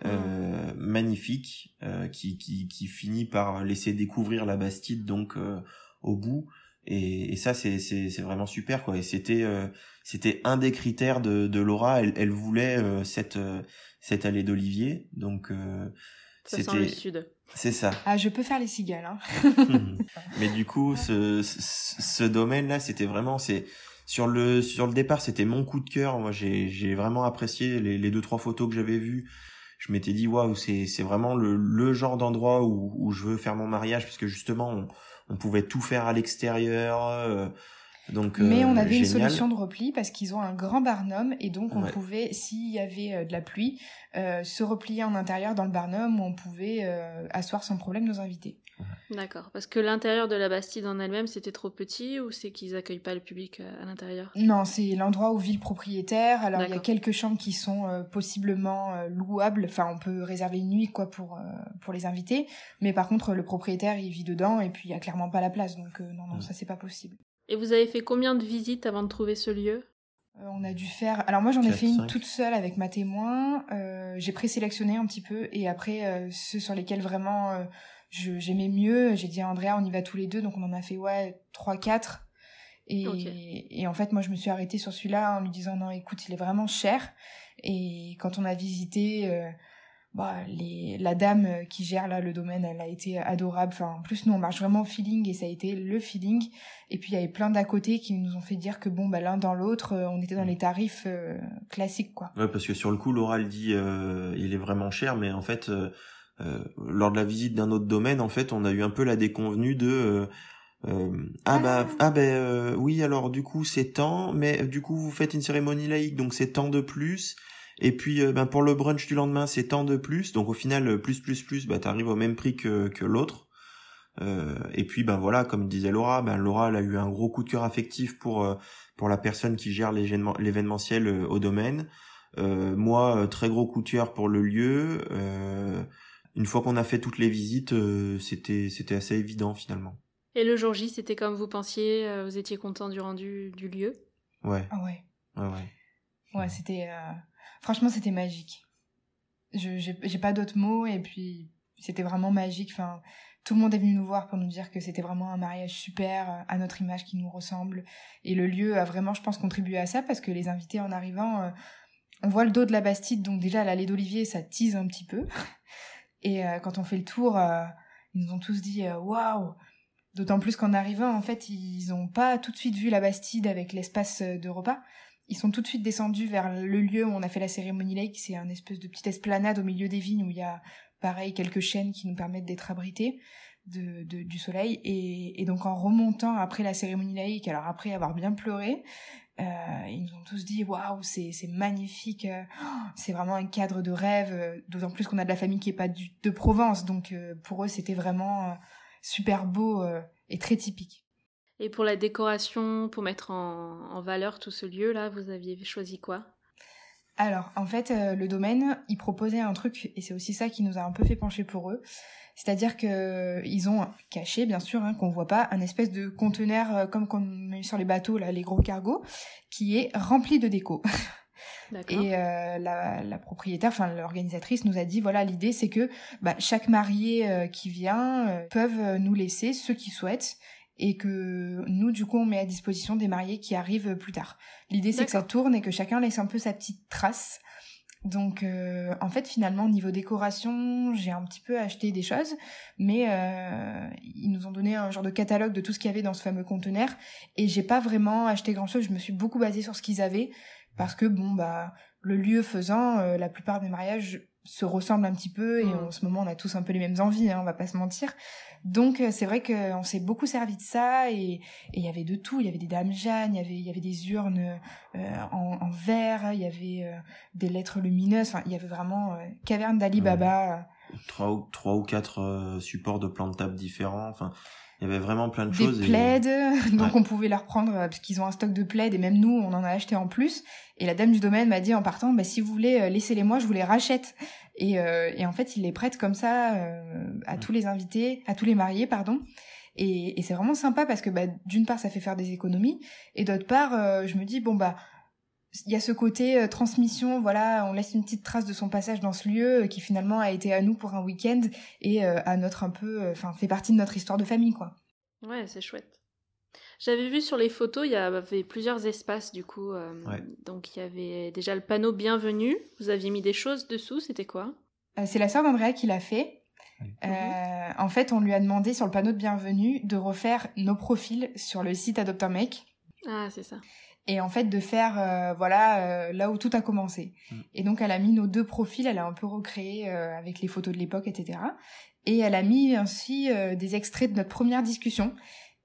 euh, magnifique euh, qui, qui, qui finit par laisser découvrir la Bastide donc euh, au bout. Et, et ça, c'est, c'est, c'est vraiment super quoi. Et c'était euh, c'était un des critères de, de Laura. Elle, elle voulait euh, cette euh, cette allée d'oliviers. Donc euh, Ça sent le c'était sud. c'est ça. Ah, je peux faire les cigales. Hein. *laughs* Mais du coup, ce, ce, ce domaine-là, c'était vraiment, c'est sur le sur le départ, c'était mon coup de cœur. Moi, j'ai j'ai vraiment apprécié les, les deux trois photos que j'avais vues. Je m'étais dit waouh, c'est c'est vraiment le le genre d'endroit où où je veux faire mon mariage parce que justement, on on pouvait tout faire à l'extérieur. euh, donc Mais euh, on avait une solution de repli parce qu'ils ont un grand barnum et donc on Ouais. pouvait, s'il y avait euh, de la pluie, euh, se replier en intérieur dans le barnum où on pouvait euh, asseoir sans problème nos invités. D'accord. Parce que l'intérieur de la Bastide en elle-même, c'était trop petit ou c'est qu'ils accueillent pas le public euh, à l'intérieur? Non, c'est l'endroit où vit le propriétaire. Alors il y a quelques chambres qui sont euh, possiblement euh, louables. Enfin, on peut réserver une nuit quoi pour euh, pour les invités. Mais par contre, le propriétaire il vit dedans et puis il y a clairement pas la place. Donc euh, non, non, ça c'est pas possible. Et vous avez fait combien de visites avant de trouver ce lieu? Euh, on a dû faire. Alors moi j'en ai fait une toute seule avec ma témoin. Euh, j'ai présélectionné un petit peu et après euh, ceux sur lesquels vraiment euh, je- j'aimais mieux, j'ai dit à Andrea on y va tous les deux donc on en a fait ouais trois quatre. Et, Ok. et en fait moi je me suis arrêtée sur celui-là en lui disant non écoute il est vraiment cher et quand on a visité euh, bah, les, la dame euh, qui gère là le domaine elle a été adorable. Enfin en plus nous on marche vraiment au feeling et ça a été le feeling. Et puis il y avait plein d'à côté qui nous ont fait dire que bon bah l'un dans l'autre euh, on était dans les tarifs euh, classiques quoi. Ouais, parce que sur le coup, Laura elle dit euh, il est vraiment cher, mais en fait, euh, euh, lors de la visite d'un autre domaine, en fait, on a eu un peu la déconvenue de euh, euh, ah bah ah ben euh, oui alors du coup c'est tant, mais du coup vous faites une cérémonie laïque donc c'est tant de plus. Et puis euh, ben pour le brunch du lendemain c'est tant de plus, donc au final euh, plus plus plus bah t'arrives au même prix que que l'autre. Euh, et puis ben voilà comme disait Laura, ben Laura elle a eu un gros coup de cœur affectif pour pour la personne qui gère l'événement- l'événementiel au domaine. Euh, moi, très gros coup de cœur pour le lieu. Euh, une fois qu'on a fait toutes les visites, euh, c'était c'était assez évident finalement. Et le jour J, c'était comme vous pensiez Vous étiez content du rendu du lieu? Ouais, Ah ouais. ouais, ouais. Ouais, c'était euh, franchement c'était magique. Je j'ai pas d'autres mots et puis c'était vraiment magique. Enfin, tout le monde est venu nous voir pour nous dire que c'était vraiment un mariage super à notre image qui nous ressemble et le lieu a vraiment, je pense, contribué à ça parce que les invités en arrivant, euh, on voit le dos de la Bastide, donc déjà l'allée d'Olivier, ça tease un petit peu. *laughs* Et euh, quand on fait le tour, euh, ils nous ont tous dit waouh. D'autant plus qu'en arrivant, en fait, ils ont pas tout de suite vu la Bastide avec l'espace de repas ils sont tout de suite descendus vers le lieu où on a fait la cérémonie lake. C'est un espèce de petite esplanade au milieu des vignes où il y a, pareil, quelques chaînes qui nous permettent d'être abrités. du soleil. Et, donc en remontant après la cérémonie laïque, alors après avoir bien pleuré, euh, ils nous ont tous dit waouh, c'est magnifique, euh, c'est vraiment un cadre de rêve. D'autant plus qu'on a de la famille qui est pas du, de Provence, donc pour eux c'était vraiment super beau et très typique. Et pour la décoration, pour mettre en, en valeur tout ce lieu là, vous aviez choisi quoi? Alors, en fait, le domaine, il proposait un truc, et c'est aussi ça qui nous a un peu fait pencher pour eux. C'est-à-dire que ils ont caché, bien sûr, hein, qu'on voit pas, un espèce de conteneur euh, comme qu'on met sur les bateaux, là, les gros cargos, qui est rempli de déco. *laughs* Et euh, la, la, propriétaire, enfin l'organisatrice, nous a dit voilà l'idée c'est que bah, chaque marié euh, qui vient euh, peuvent nous laisser ceux qui souhaitent et que nous du coup on met à disposition des mariés qui arrivent plus tard. L'idée c'est que ça tourne et que chacun laisse un peu sa petite trace. Donc euh, en fait finalement niveau décoration j'ai un petit peu acheté des choses mais euh, ils nous ont donné un genre de catalogue de tout ce qu'il y avait dans ce fameux conteneur et j'ai pas vraiment acheté grand chose je me suis beaucoup basée sur ce qu'ils avaient parce que bon bah le lieu faisant euh, la plupart des mariages se ressemblent un petit peu et mm. en ce moment on a tous un peu les mêmes envies hein, on va pas se mentir donc euh, c'est vrai qu'on s'est beaucoup servi de ça et il y avait de tout. Il y avait des dames Jeanne, il y avait il y avait des urnes euh, en, en, verre, il y avait euh, des lettres lumineuses. Enfin, il y avait vraiment caverne d'Ali Baba. Trois ou trois ou quatre supports de plans de table différents. Enfin, il y avait vraiment plein de des choses. Des plaids, *laughs* donc on pouvait les reprendre parce qu'ils ont un stock de plaids et même nous on en a acheté en plus. Et la dame du domaine m'a dit en partant, bah si vous voulez laissez-les moi, je vous les rachète. Et, euh, et, en fait, il les prête comme ça euh, à tous les invités, à tous les mariés, pardon. Et, et c'est vraiment sympa parce que bah, d'une part, ça fait faire des économies, et d'autre part, euh, je me dis bon bah il y a ce côté transmission, voilà, on laisse une petite trace de son passage dans ce lieu qui finalement a été à nous pour un week-end et à notre un peu, enfin fait partie de notre histoire de famille quoi. Ouais, c'est chouette. J'avais vu sur les photos, il y avait plusieurs espaces du coup. Euh, donc il y avait déjà le panneau bienvenue. Vous aviez mis des choses dessous, c'était quoi? Euh, C'est la sœur d'Andrea qui l'a fait. Euh, en fait, on lui a demandé sur le panneau de bienvenue de refaire nos profils sur le site Adopt un mec. Ah, c'est ça. Et en fait, de faire voilà là où tout a commencé. Mm. Et donc, elle a mis nos deux profils, elle a un peu recréé avec les photos de l'époque, etc. Et elle a mis ainsi des extraits de notre première discussion.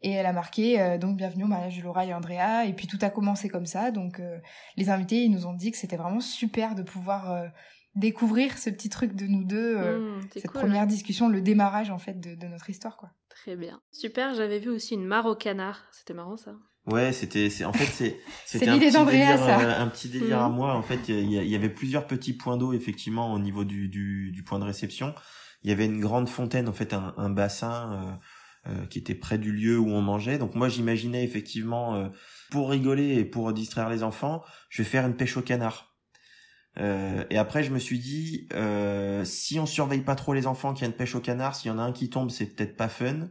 Et elle a marqué euh, donc bienvenue au mariage de Laura et Andrea. Et puis tout a commencé comme ça. Donc euh, les invités ils nous ont dit que c'était vraiment super de pouvoir euh, découvrir ce petit truc de nous deux, mmh, cette première discussion, le démarrage en fait de, de, notre histoire quoi. Très bien, super. J'avais vu aussi une mare au canard. C'était marrant ça. Ouais, c'était, c'est, en fait, c'est, *laughs* c'était un, petit délire, ça. un petit délire à mmh. moi. En fait, il y, y, avait plusieurs petits points d'eau effectivement au niveau du, du, du, point de réception. Il y avait une grande fontaine, en fait, un, un bassin euh, qui était près du lieu où on mangeait. Donc moi j'imaginais effectivement euh, pour rigoler et pour distraire les enfants, je vais faire une pêche au canard. Euh, et après je me suis dit si on surveille pas trop les enfants a une pêche au canard, s'il y en a un qui tombe c'est peut-être pas fun.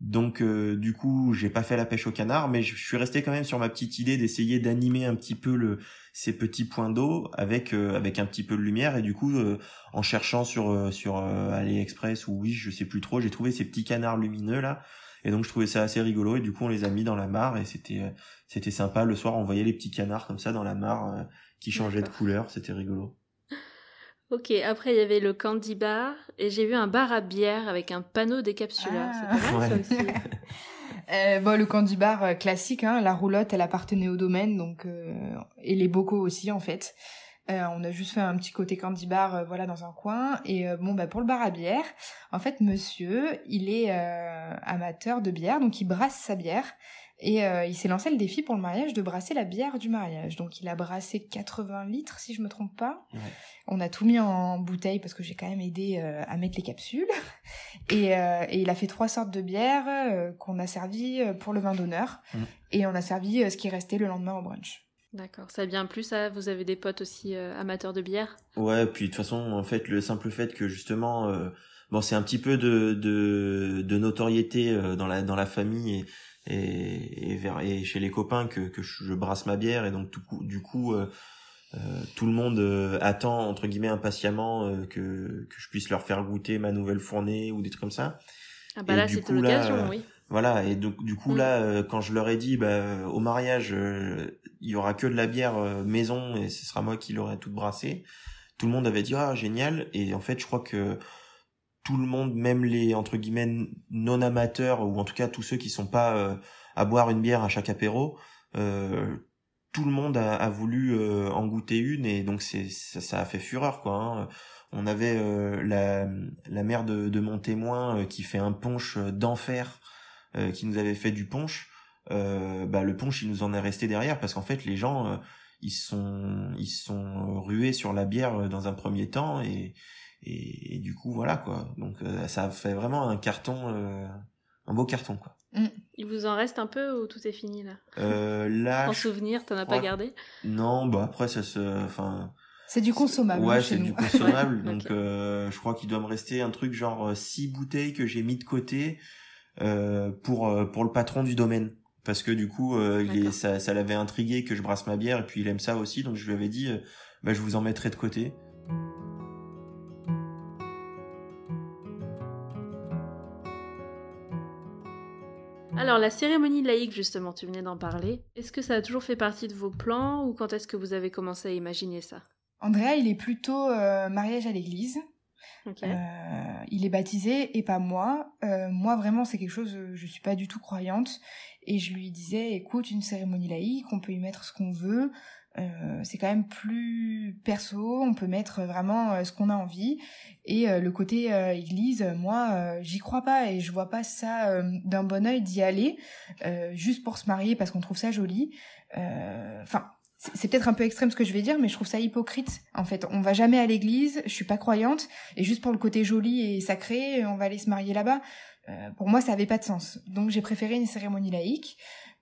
Donc du coup, j'ai pas fait la pêche au canard, mais je suis resté quand même sur ma petite idée d'essayer d'animer un petit peu le ces petits points d'eau avec euh, avec un petit peu de lumière. Et du coup euh, en cherchant sur euh, sur AliExpress ou oui je sais plus trop j'ai trouvé ces petits canards lumineux là. Et donc je trouvais ça assez rigolo. Et du coup on les a mis dans la mare et c'était c'était sympa. Le soir on voyait les petits canards comme ça dans la mare qui changeaient de couleur. C'était rigolo Ok, après il y avait le candy bar et j'ai vu un bar à bière avec un panneau décapsuleur. Ah. ça aussi. *laughs* Euh, bon, le candy bar euh, classique, hein, la roulotte, elle appartenait au domaine, donc euh, et les bocaux aussi en fait. Euh, on a juste fait un petit côté candy bar, voilà, dans un coin. Et bon, bah pour le bar à bière, en fait, monsieur, il est amateur de bière, donc il brasse sa bière. Et il s'est lancé le défi pour le mariage de brasser la bière du mariage. Donc il a brassé 80 litres, si je me trompe pas. On a tout mis en bouteille parce que j'ai quand même aidé euh, à mettre les capsules. *laughs* Et, euh, et, il a fait trois sortes de bières euh, qu'on a servi pour le vin d'honneur. Mm. Et on a servi ce qui restait le lendemain au brunch. D'accord, ça a bien plu ça Vous avez des potes aussi amateurs de bière? Ouais, puis de toute façon, en fait, le simple fait que justement, bon, c'est un petit peu de, de, de notoriété dans la dans la famille et et, et, vers, et chez les copains que, que je brasse ma bière et donc tout, du coup euh, tout le monde euh, attend entre guillemets impatiemment euh, que, que je puisse leur faire goûter ma nouvelle fournée ou des trucs comme ça. Ah bah là c'était l'occasion, oui. Voilà et donc du coup mm. là quand je leur ai dit bah au mariage il y aura que de la bière maison et ce sera moi qui l'aurai toute brassée, tout le monde avait dit ah génial et en fait je crois que tout le monde, même les entre guillemets non amateurs ou en tout cas tous ceux qui sont pas euh, à boire une bière à chaque apéro, euh, tout le monde a, a voulu euh, en goûter une et donc c'est ça, ça, a fait fureur quoi. Hein. On avait la, la mère de, de mon témoin qui fait un punch d'enfer, qui nous avait fait du punch. bah le punch il nous en est resté derrière parce qu'en fait les gens ils sont ils sont rués sur la bière dans un premier temps et et, du coup voilà quoi. Donc euh, ça fait vraiment un carton euh, un beau carton quoi. Mm. il vous en reste un peu ou tout est fini là? Euh, là en souvenir t'en as pas gardé? Non bah après ça se enfin c'est du consommable ouais c'est du consommable. *laughs* Donc euh, je crois qu'il doit me rester un truc genre six bouteilles que j'ai mis de côté euh, pour pour le patron du domaine. Parce que du coup il ça, ça l'avait intrigué que je brasse ma bière et puis il aime ça aussi. Donc je lui avais dit bah je vous en mettrai de côté Alors la cérémonie laïque, justement, tu venais d'en parler. Est-ce que ça a toujours fait partie de vos plans ou quand est-ce que vous avez commencé à imaginer ça? Andrea, il est plutôt euh, mariage à l'église. Euh, il est baptisé et pas moi. Euh, moi, vraiment, c'est quelque chose, je suis pas du tout croyante. Et je lui disais, écoute, une cérémonie laïque, on peut y mettre ce qu'on veut. Euh, c'est quand même plus perso, on peut mettre vraiment euh, ce qu'on a envie. Et euh, le côté église, moi, j'y crois pas et je vois pas ça d'un bon oeil d'y aller juste pour se marier parce qu'on trouve ça joli. Enfin, c'est peut-être un peu extrême ce que je vais dire, mais je trouve ça hypocrite. En fait, on va jamais à l'église, je suis pas croyante, et juste pour le côté joli et sacré, on va aller se marier là-bas. pour moi, ça avait pas de sens. Donc j'ai préféré une cérémonie laïque.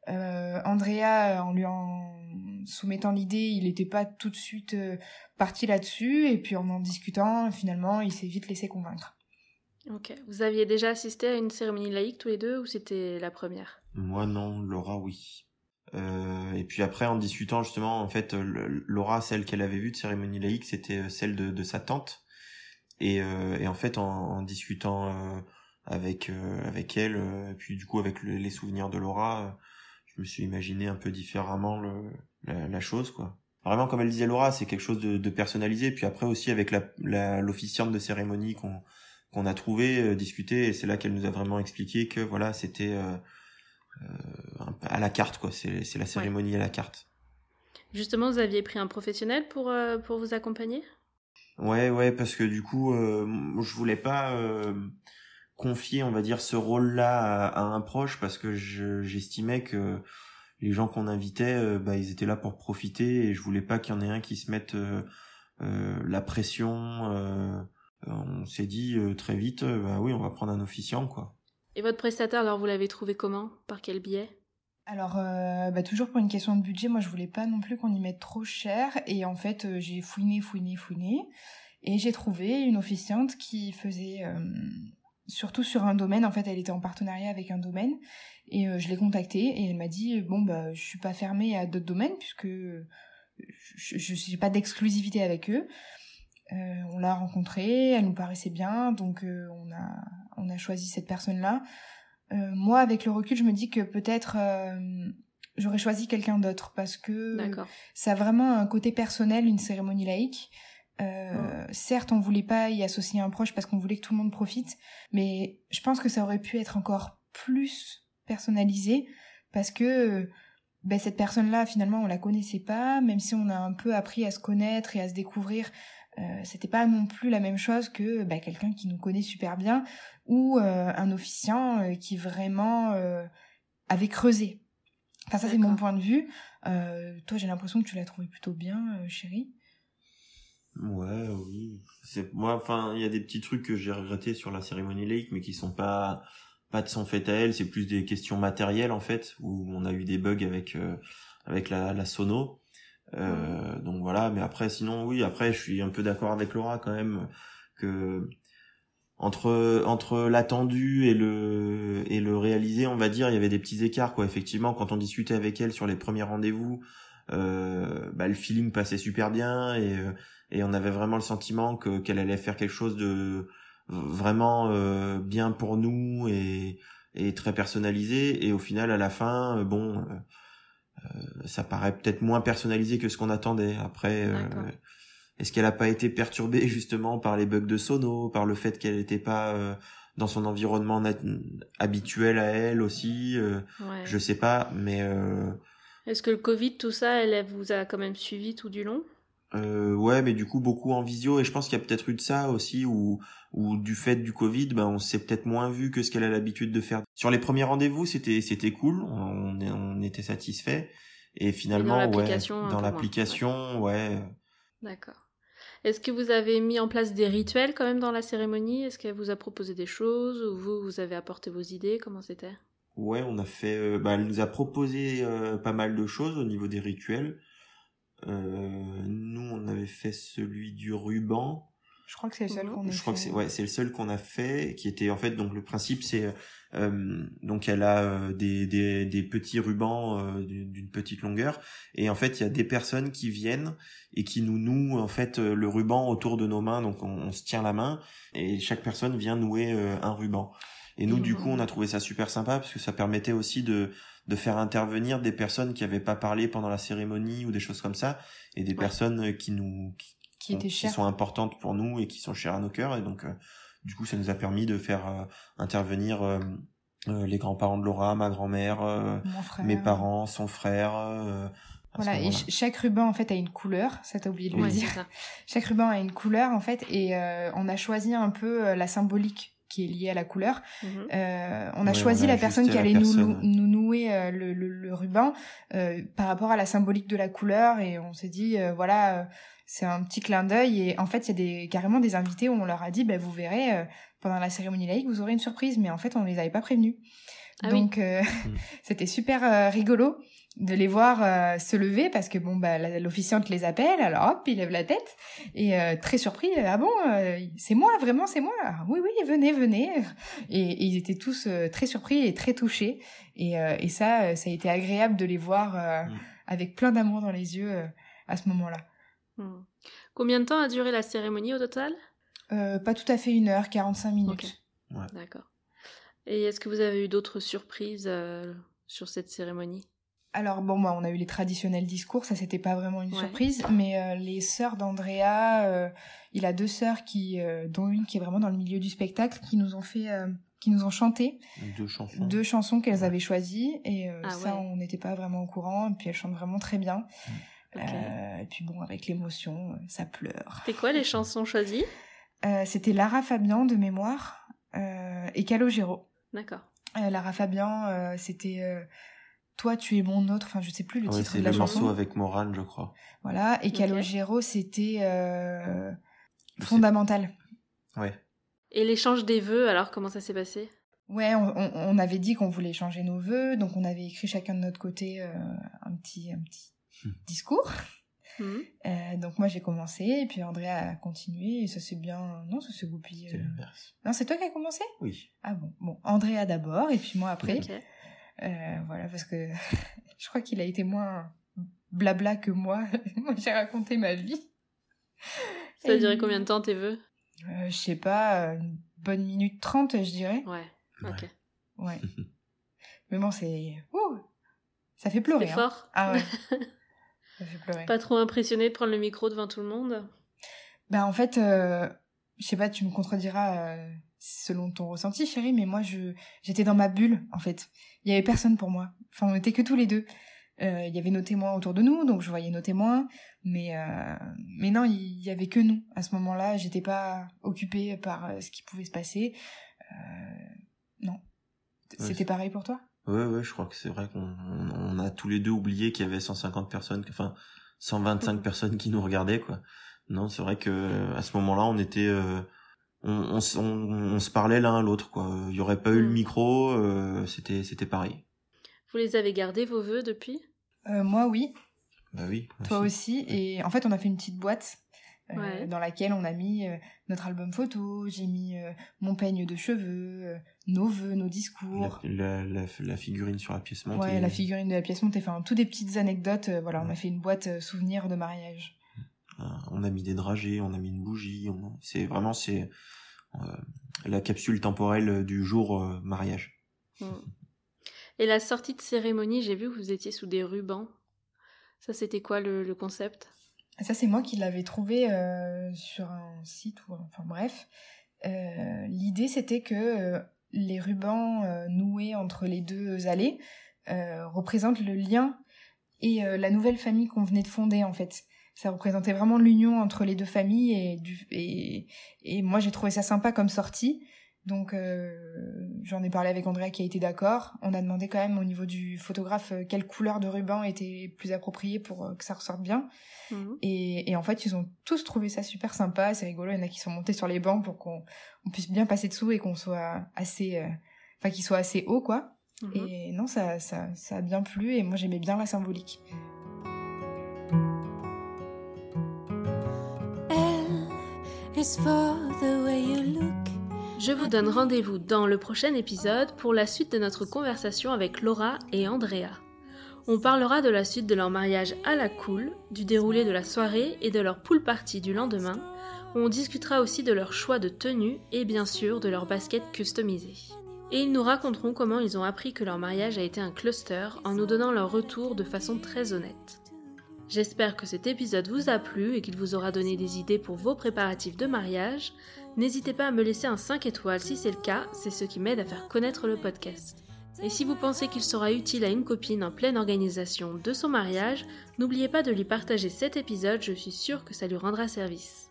Euh, Andrea, en lui en soumettant l'idée, il n'était pas tout de suite euh, parti là-dessus, et puis en en discutant, finalement, il s'est vite laissé convaincre. Ok. Vous aviez déjà assisté à une cérémonie laïque tous les deux, ou c'était la première? Moi non, Laura oui. Euh, et puis après, en discutant justement, en fait, Laura, celle qu'elle avait vue de cérémonie laïque, c'était celle de, sa tante. Et, en fait, en, discutant avec avec elle, et puis du coup avec les souvenirs de Laura, je me suis imaginé un peu différemment le, la, chose, quoi. Vraiment, comme elle disait Laura, c'est quelque chose de, de, personnalisé. Puis après aussi avec la l'officiante de cérémonie qu'on qu'on a trouvé, euh, discuté, et c'est là qu'elle nous a vraiment expliqué que voilà, c'était euh, euh à la carte, quoi. C'est c'est la cérémonie à la carte. Justement, vous aviez pris un professionnel pour euh, pour vous accompagner? Ouais, ouais, parce que du coup, je voulais pas confier, on va dire, ce rôle-là à, un proche parce que j'estimais que les gens qu'on invitait, euh, bah, ils étaient là pour profiter et je voulais pas qu'il y en ait un qui se mette euh, euh, la pression. on s'est dit très vite, bah oui, on va prendre un officiant, quoi. Et votre prestataire, alors vous l'avez trouvé comment? Par quel biais? Alors, bah, toujours pour une question de budget, moi je voulais pas non plus qu'on y mette trop cher. Et en fait, j'ai fouiné, fouiné, fouiné. Et j'ai trouvé une officiante qui faisait surtout sur un domaine. En fait, elle était en partenariat avec un domaine et euh, je l'ai contactée et elle m'a dit bon bah je suis pas fermée à d'autres domaines puisque je, suis pas d'exclusivité avec eux. Euh, on l'a rencontrée, elle nous paraissait bien, donc euh, on a on a choisi cette personne-là. moi, avec le recul, je me dis que peut-être j'aurais choisi quelqu'un d'autre parce que ça a vraiment un côté personnel, une cérémonie laïque. Euh, certes, on voulait pas y associer un proche parce qu'on voulait que tout le monde profite, mais je pense que ça aurait pu être encore plus personnalisé parce que ben, cette personne-là, finalement, on la connaissait pas, même si on a un peu appris à se connaître et à se découvrir. Euh, c'était pas non plus la même chose que ben, quelqu'un qui nous connaît super bien ou euh, un officiant qui vraiment avait creusé. Enfin, ça, c'est mon point de vue. toi, j'ai l'impression que tu l'as trouvé plutôt bien, chérie. Ouais, oui. C'est moi, enfin, il y a des petits trucs que j'ai regrettés sur la cérémonie laïque, mais qui sont pas pas de son fait à elle. C'est plus des questions matérielles en fait, où on a eu des bugs avec euh, avec la, la sono. Euh, donc voilà. Mais après, sinon, oui. Après, je suis un peu d'accord avec Laura quand même que entre entre l'attendu et le et le réalisé, on va dire, il y avait des petits écarts quoi. Effectivement, quand on discutait avec elle sur les premiers rendez-vous, bah, le feeling passait super bien et euh, et on avait vraiment le sentiment que qu'elle allait faire quelque chose de vraiment euh, bien pour nous et et très personnalisé. Et au final à la fin euh, bon euh, ça paraît peut-être moins personnalisé que ce qu'on attendait. Après est-ce qu'elle a pas été perturbée *laughs* justement par les bugs de sono, par le fait qu'elle n'était pas euh, dans son environnement habituel à elle aussi euh, Ouais. Je sais pas, mais euh, Est-ce que le Covid, tout ça, elle elle vous a quand même suivi tout du long? Euh, ouais, mais du coup beaucoup en visio. Et je pense qu'il y a peut-être eu de ça aussi ou ou du fait du Covid, ben on s'est peut-être moins vu que ce qu'elle a l'habitude de faire. Sur les premiers rendez-vous, c'était c'était cool, on, était satisfait et finalement ouais, l'application, dans l'application, ouais. D'accord. Est-ce que vous avez mis en place des rituels quand même dans la cérémonie? Est-ce qu'elle vous a proposé des choses? Ou vous, vous avez apporté vos idées? Comment c'était? Ouais, on a fait. euh, bah, elle nous a proposé euh, pas mal de choses au niveau des rituels. Euh, nous, on avait fait celui du ruban. Je crois que c'est le seul Mhm. qu'on ait Je crois que fait. c'est ouais, c'est le seul qu'on a fait, qui était en fait donc le principe c'est euh, donc elle a euh, des, des des petits rubans euh, d'une petite longueur et en fait il y a des personnes qui viennent et qui nous nouent en fait euh, le ruban autour de nos mains donc on, on se tient la main et chaque personne vient nouer euh, un ruban. Et nous, du Mhm. coup, on a trouvé ça super sympa parce que ça permettait aussi de, de faire intervenir des personnes qui avaient pas parlé pendant la cérémonie ou des choses comme ça, et des Ouais. personnes euh, qui nous, Qui était cher. sont importantes pour nous et qui sont chères à nos cœurs. Et donc, euh, du coup, ça nous a permis de faire euh, intervenir euh, euh, les grands-parents de Laura, ma grand-mère, euh, mes parents, son frère. euh, Voilà, et chaque ruban en fait a une couleur, ça t'as oublié de le dire. c'est ça. Chaque ruban a une couleur en fait, et euh, on a choisi un peu la symbolique qui est liée à la couleur. Mhm. Euh, on a choisi on a la personne qui la allait nous, personne. nous nouer euh, le, le- le ruban euh, par rapport à la symbolique de la couleur, et on s'est dit euh, voilà, euh, c'est un petit clin d'œil. Et en fait, il y a des, carrément des invités où on leur a dit, bah, vous verrez, euh, pendant la cérémonie laïque, vous aurez une surprise, mais en fait, on les avait pas prévenus. Ah oui. Donc, euh, *laughs* c'était super euh, rigolo de les voir euh, se lever parce que bon bah l'officiante les appelle alors hop ils lèvent la tête et euh, très surpris ah bon euh, c'est moi vraiment c'est moi? Ah, oui oui venez venez et, et ils étaient tous euh, très surpris et très touchés et, euh, et ça euh, ça a été agréable de les voir euh, Mm. avec plein d'amour dans les yeux euh, à ce moment-là Mhm. Combien de temps a duré la cérémonie au total? Euh, pas tout à fait une heure 45 minutes Ok. D'accord. Et est-ce que vous avez eu d'autres surprises euh, sur cette cérémonie? Alors bon, bah, on a eu les traditionnels discours, ça c'était pas vraiment une Ouais. surprise, mais euh, les sœurs d'Andrea, euh, il a deux sœurs qui, euh, dont une qui est vraiment dans le milieu du spectacle, qui nous ont fait, euh, qui nous ont chanté Deux chansons. deux chansons qu'elles avaient choisies et euh, Ah ça ouais. on n'était pas vraiment au courant. Et puis elles chantent vraiment très bien. Euh, et puis bon, avec l'émotion, ça pleure. C'était quoi les chansons choisies? Euh, c'était Lara Fabian de mémoire euh, et Calogero. D'accord. Euh, Lara Fabian, euh, c'était euh, Toi tu es mon autre. Enfin, je sais plus le Ouais, titre c'est de la le chanson. morceau avec Morane, je crois. Voilà. Et Ok. Calogero, c'était euh, C'est- fondamental. Ouais. Et l'échange des vœux, alors comment ça s'est passé? Ouais, on, on- on avait dit qu'on voulait changer nos vœux, donc on avait écrit chacun de notre côté euh, un petit, un petit Hmm. discours. Mhm. Euh, donc moi j'ai commencé, et puis Andrea a continué, et ça s'est bien... Non, ça s'est goupillé. C'est euh. l'inverse. Non, c'est toi qui as commencé? Oui. Ah bon, bon, Andrea d'abord, et puis moi après. Ok. Euh, voilà, parce que *laughs* je crois qu'il a été moins blabla que moi. *laughs* moi j'ai raconté ma vie. Ça a Et- duré combien de temps tes vœux? Euh, Je sais pas, une bonne minute trente, je dirais. Ouais. Ok. Ouais. *laughs* Mais bon, c'est... Ouh, ça fait pleurer. Hein. fort Ah ouais. Pas trop impressionné de prendre le micro devant tout le monde Ben en fait, euh, je sais pas, tu me contrediras euh, selon ton ressenti, chérie, mais moi, je j'étais dans ma bulle, en fait. Il y avait personne pour moi. Enfin, on était que tous les deux. Euh, Il y avait nos témoins autour de nous, donc je voyais nos témoins, mais euh, mais non, il y avait que nous à ce moment-là. J'étais pas occupée par euh, ce qui pouvait se passer. Euh, non. C'était pareil pour toi? Ouais, ouais, je crois que c'est vrai qu'on on, on a tous les deux oublié qu'il y avait 150 personnes, enfin 125 Mhm. personnes qui nous regardaient, quoi. Non, c'est vrai que à ce moment-là, on était, euh, on, on, s- on, on se parlait l'un à l'autre, quoi. Il y aurait pas eu le Mhm. micro, euh, c'était, c'était pareil. Vous les avez gardés vos vœux depuis? Euh, Moi, oui. Bah oui. Toi aussi. Et en fait, on a fait une petite boîte Ouais. dans laquelle on a mis euh, notre album photo, j'ai mis euh, mon peigne de cheveux, euh, nos vœux, nos discours. la, la, la figurine sur la pièce montée. Ouais, la figurine de la pièce montée, enfin, toutes des petites anecdotes. euh, voilà, on a fait une boîte euh, souvenir de mariage. Euh, On a mis des dragées, on a mis une bougie. on C'est vraiment c'est euh, la capsule temporelle du jour euh, mariage. Mhm. Et la sortie de cérémonie, j'ai vu que vous étiez sous des rubans. Ça, c'était quoi le, le concept? Ça, c'est moi qui l'avais trouvé euh, sur un site ou enfin bref. Euh, L'idée, c'était que euh, les rubans noués entre les deux allées représentent le lien et la nouvelle famille qu'on venait de fonder en fait. Ça représentait vraiment l'union entre les deux familles et, du, et, et moi j'ai trouvé ça sympa comme sortie. Donc euh, j'en ai parlé avec Andrea qui a été d'accord. On a demandé quand même au niveau du photographe euh, quelle couleur de ruban était plus appropriée pour euh, que ça ressorte bien. Mhm. Et, et en fait, ils ont tous trouvé ça super sympa. C'est rigolo. Il y en a qui sont montés sur les bancs pour qu'on on puisse bien passer dessous et qu'on soit assez, euh, enfin, qu'il soit assez haut, quoi. Mhm. Et non, ça, ça, ça a bien plu. Et moi, j'aimais bien la symbolique. L is for the way you look. Je vous donne rendez-vous dans le prochain épisode pour la suite de notre conversation avec Laura et Andrea. On parlera de la suite de leur mariage à la cool, du déroulé de la soirée et de leur pool party du lendemain. On discutera aussi de leur choix de tenue et bien sûr de leur basket customisée. Et ils nous raconteront comment ils ont appris que leur mariage a été un cluster en nous donnant leur retour de façon très honnête. J'espère que cet épisode vous a plu et qu'il vous aura donné des idées pour vos préparatifs de mariage. N'hésitez pas à me laisser un 5 étoiles si c'est le cas, c'est ce qui m'aide à faire connaître le podcast. Et si vous pensez qu'il sera utile à une copine en pleine organisation de son mariage, n'oubliez pas de lui partager cet épisode, je suis sûre que ça lui rendra service.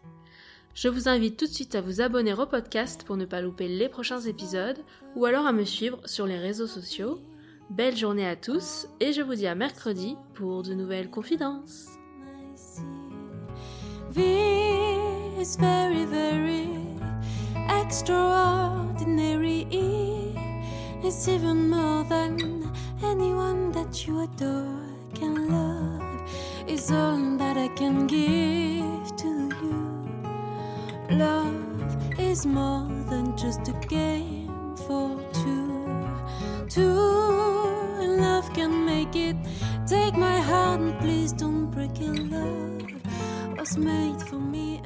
Je vous invite tout de suite à vous abonner au podcast pour ne pas louper les prochains épisodes, ou alors à me suivre sur les réseaux sociaux. Belle journée à tous, et je vous dis à mercredi pour de nouvelles confidences. Extraordinary. Is even more than anyone that you adore can love. Is all that I can give to you. Love is more than just a game for two. Two love can make it. Take my hand, and please don't break it. Love was made for me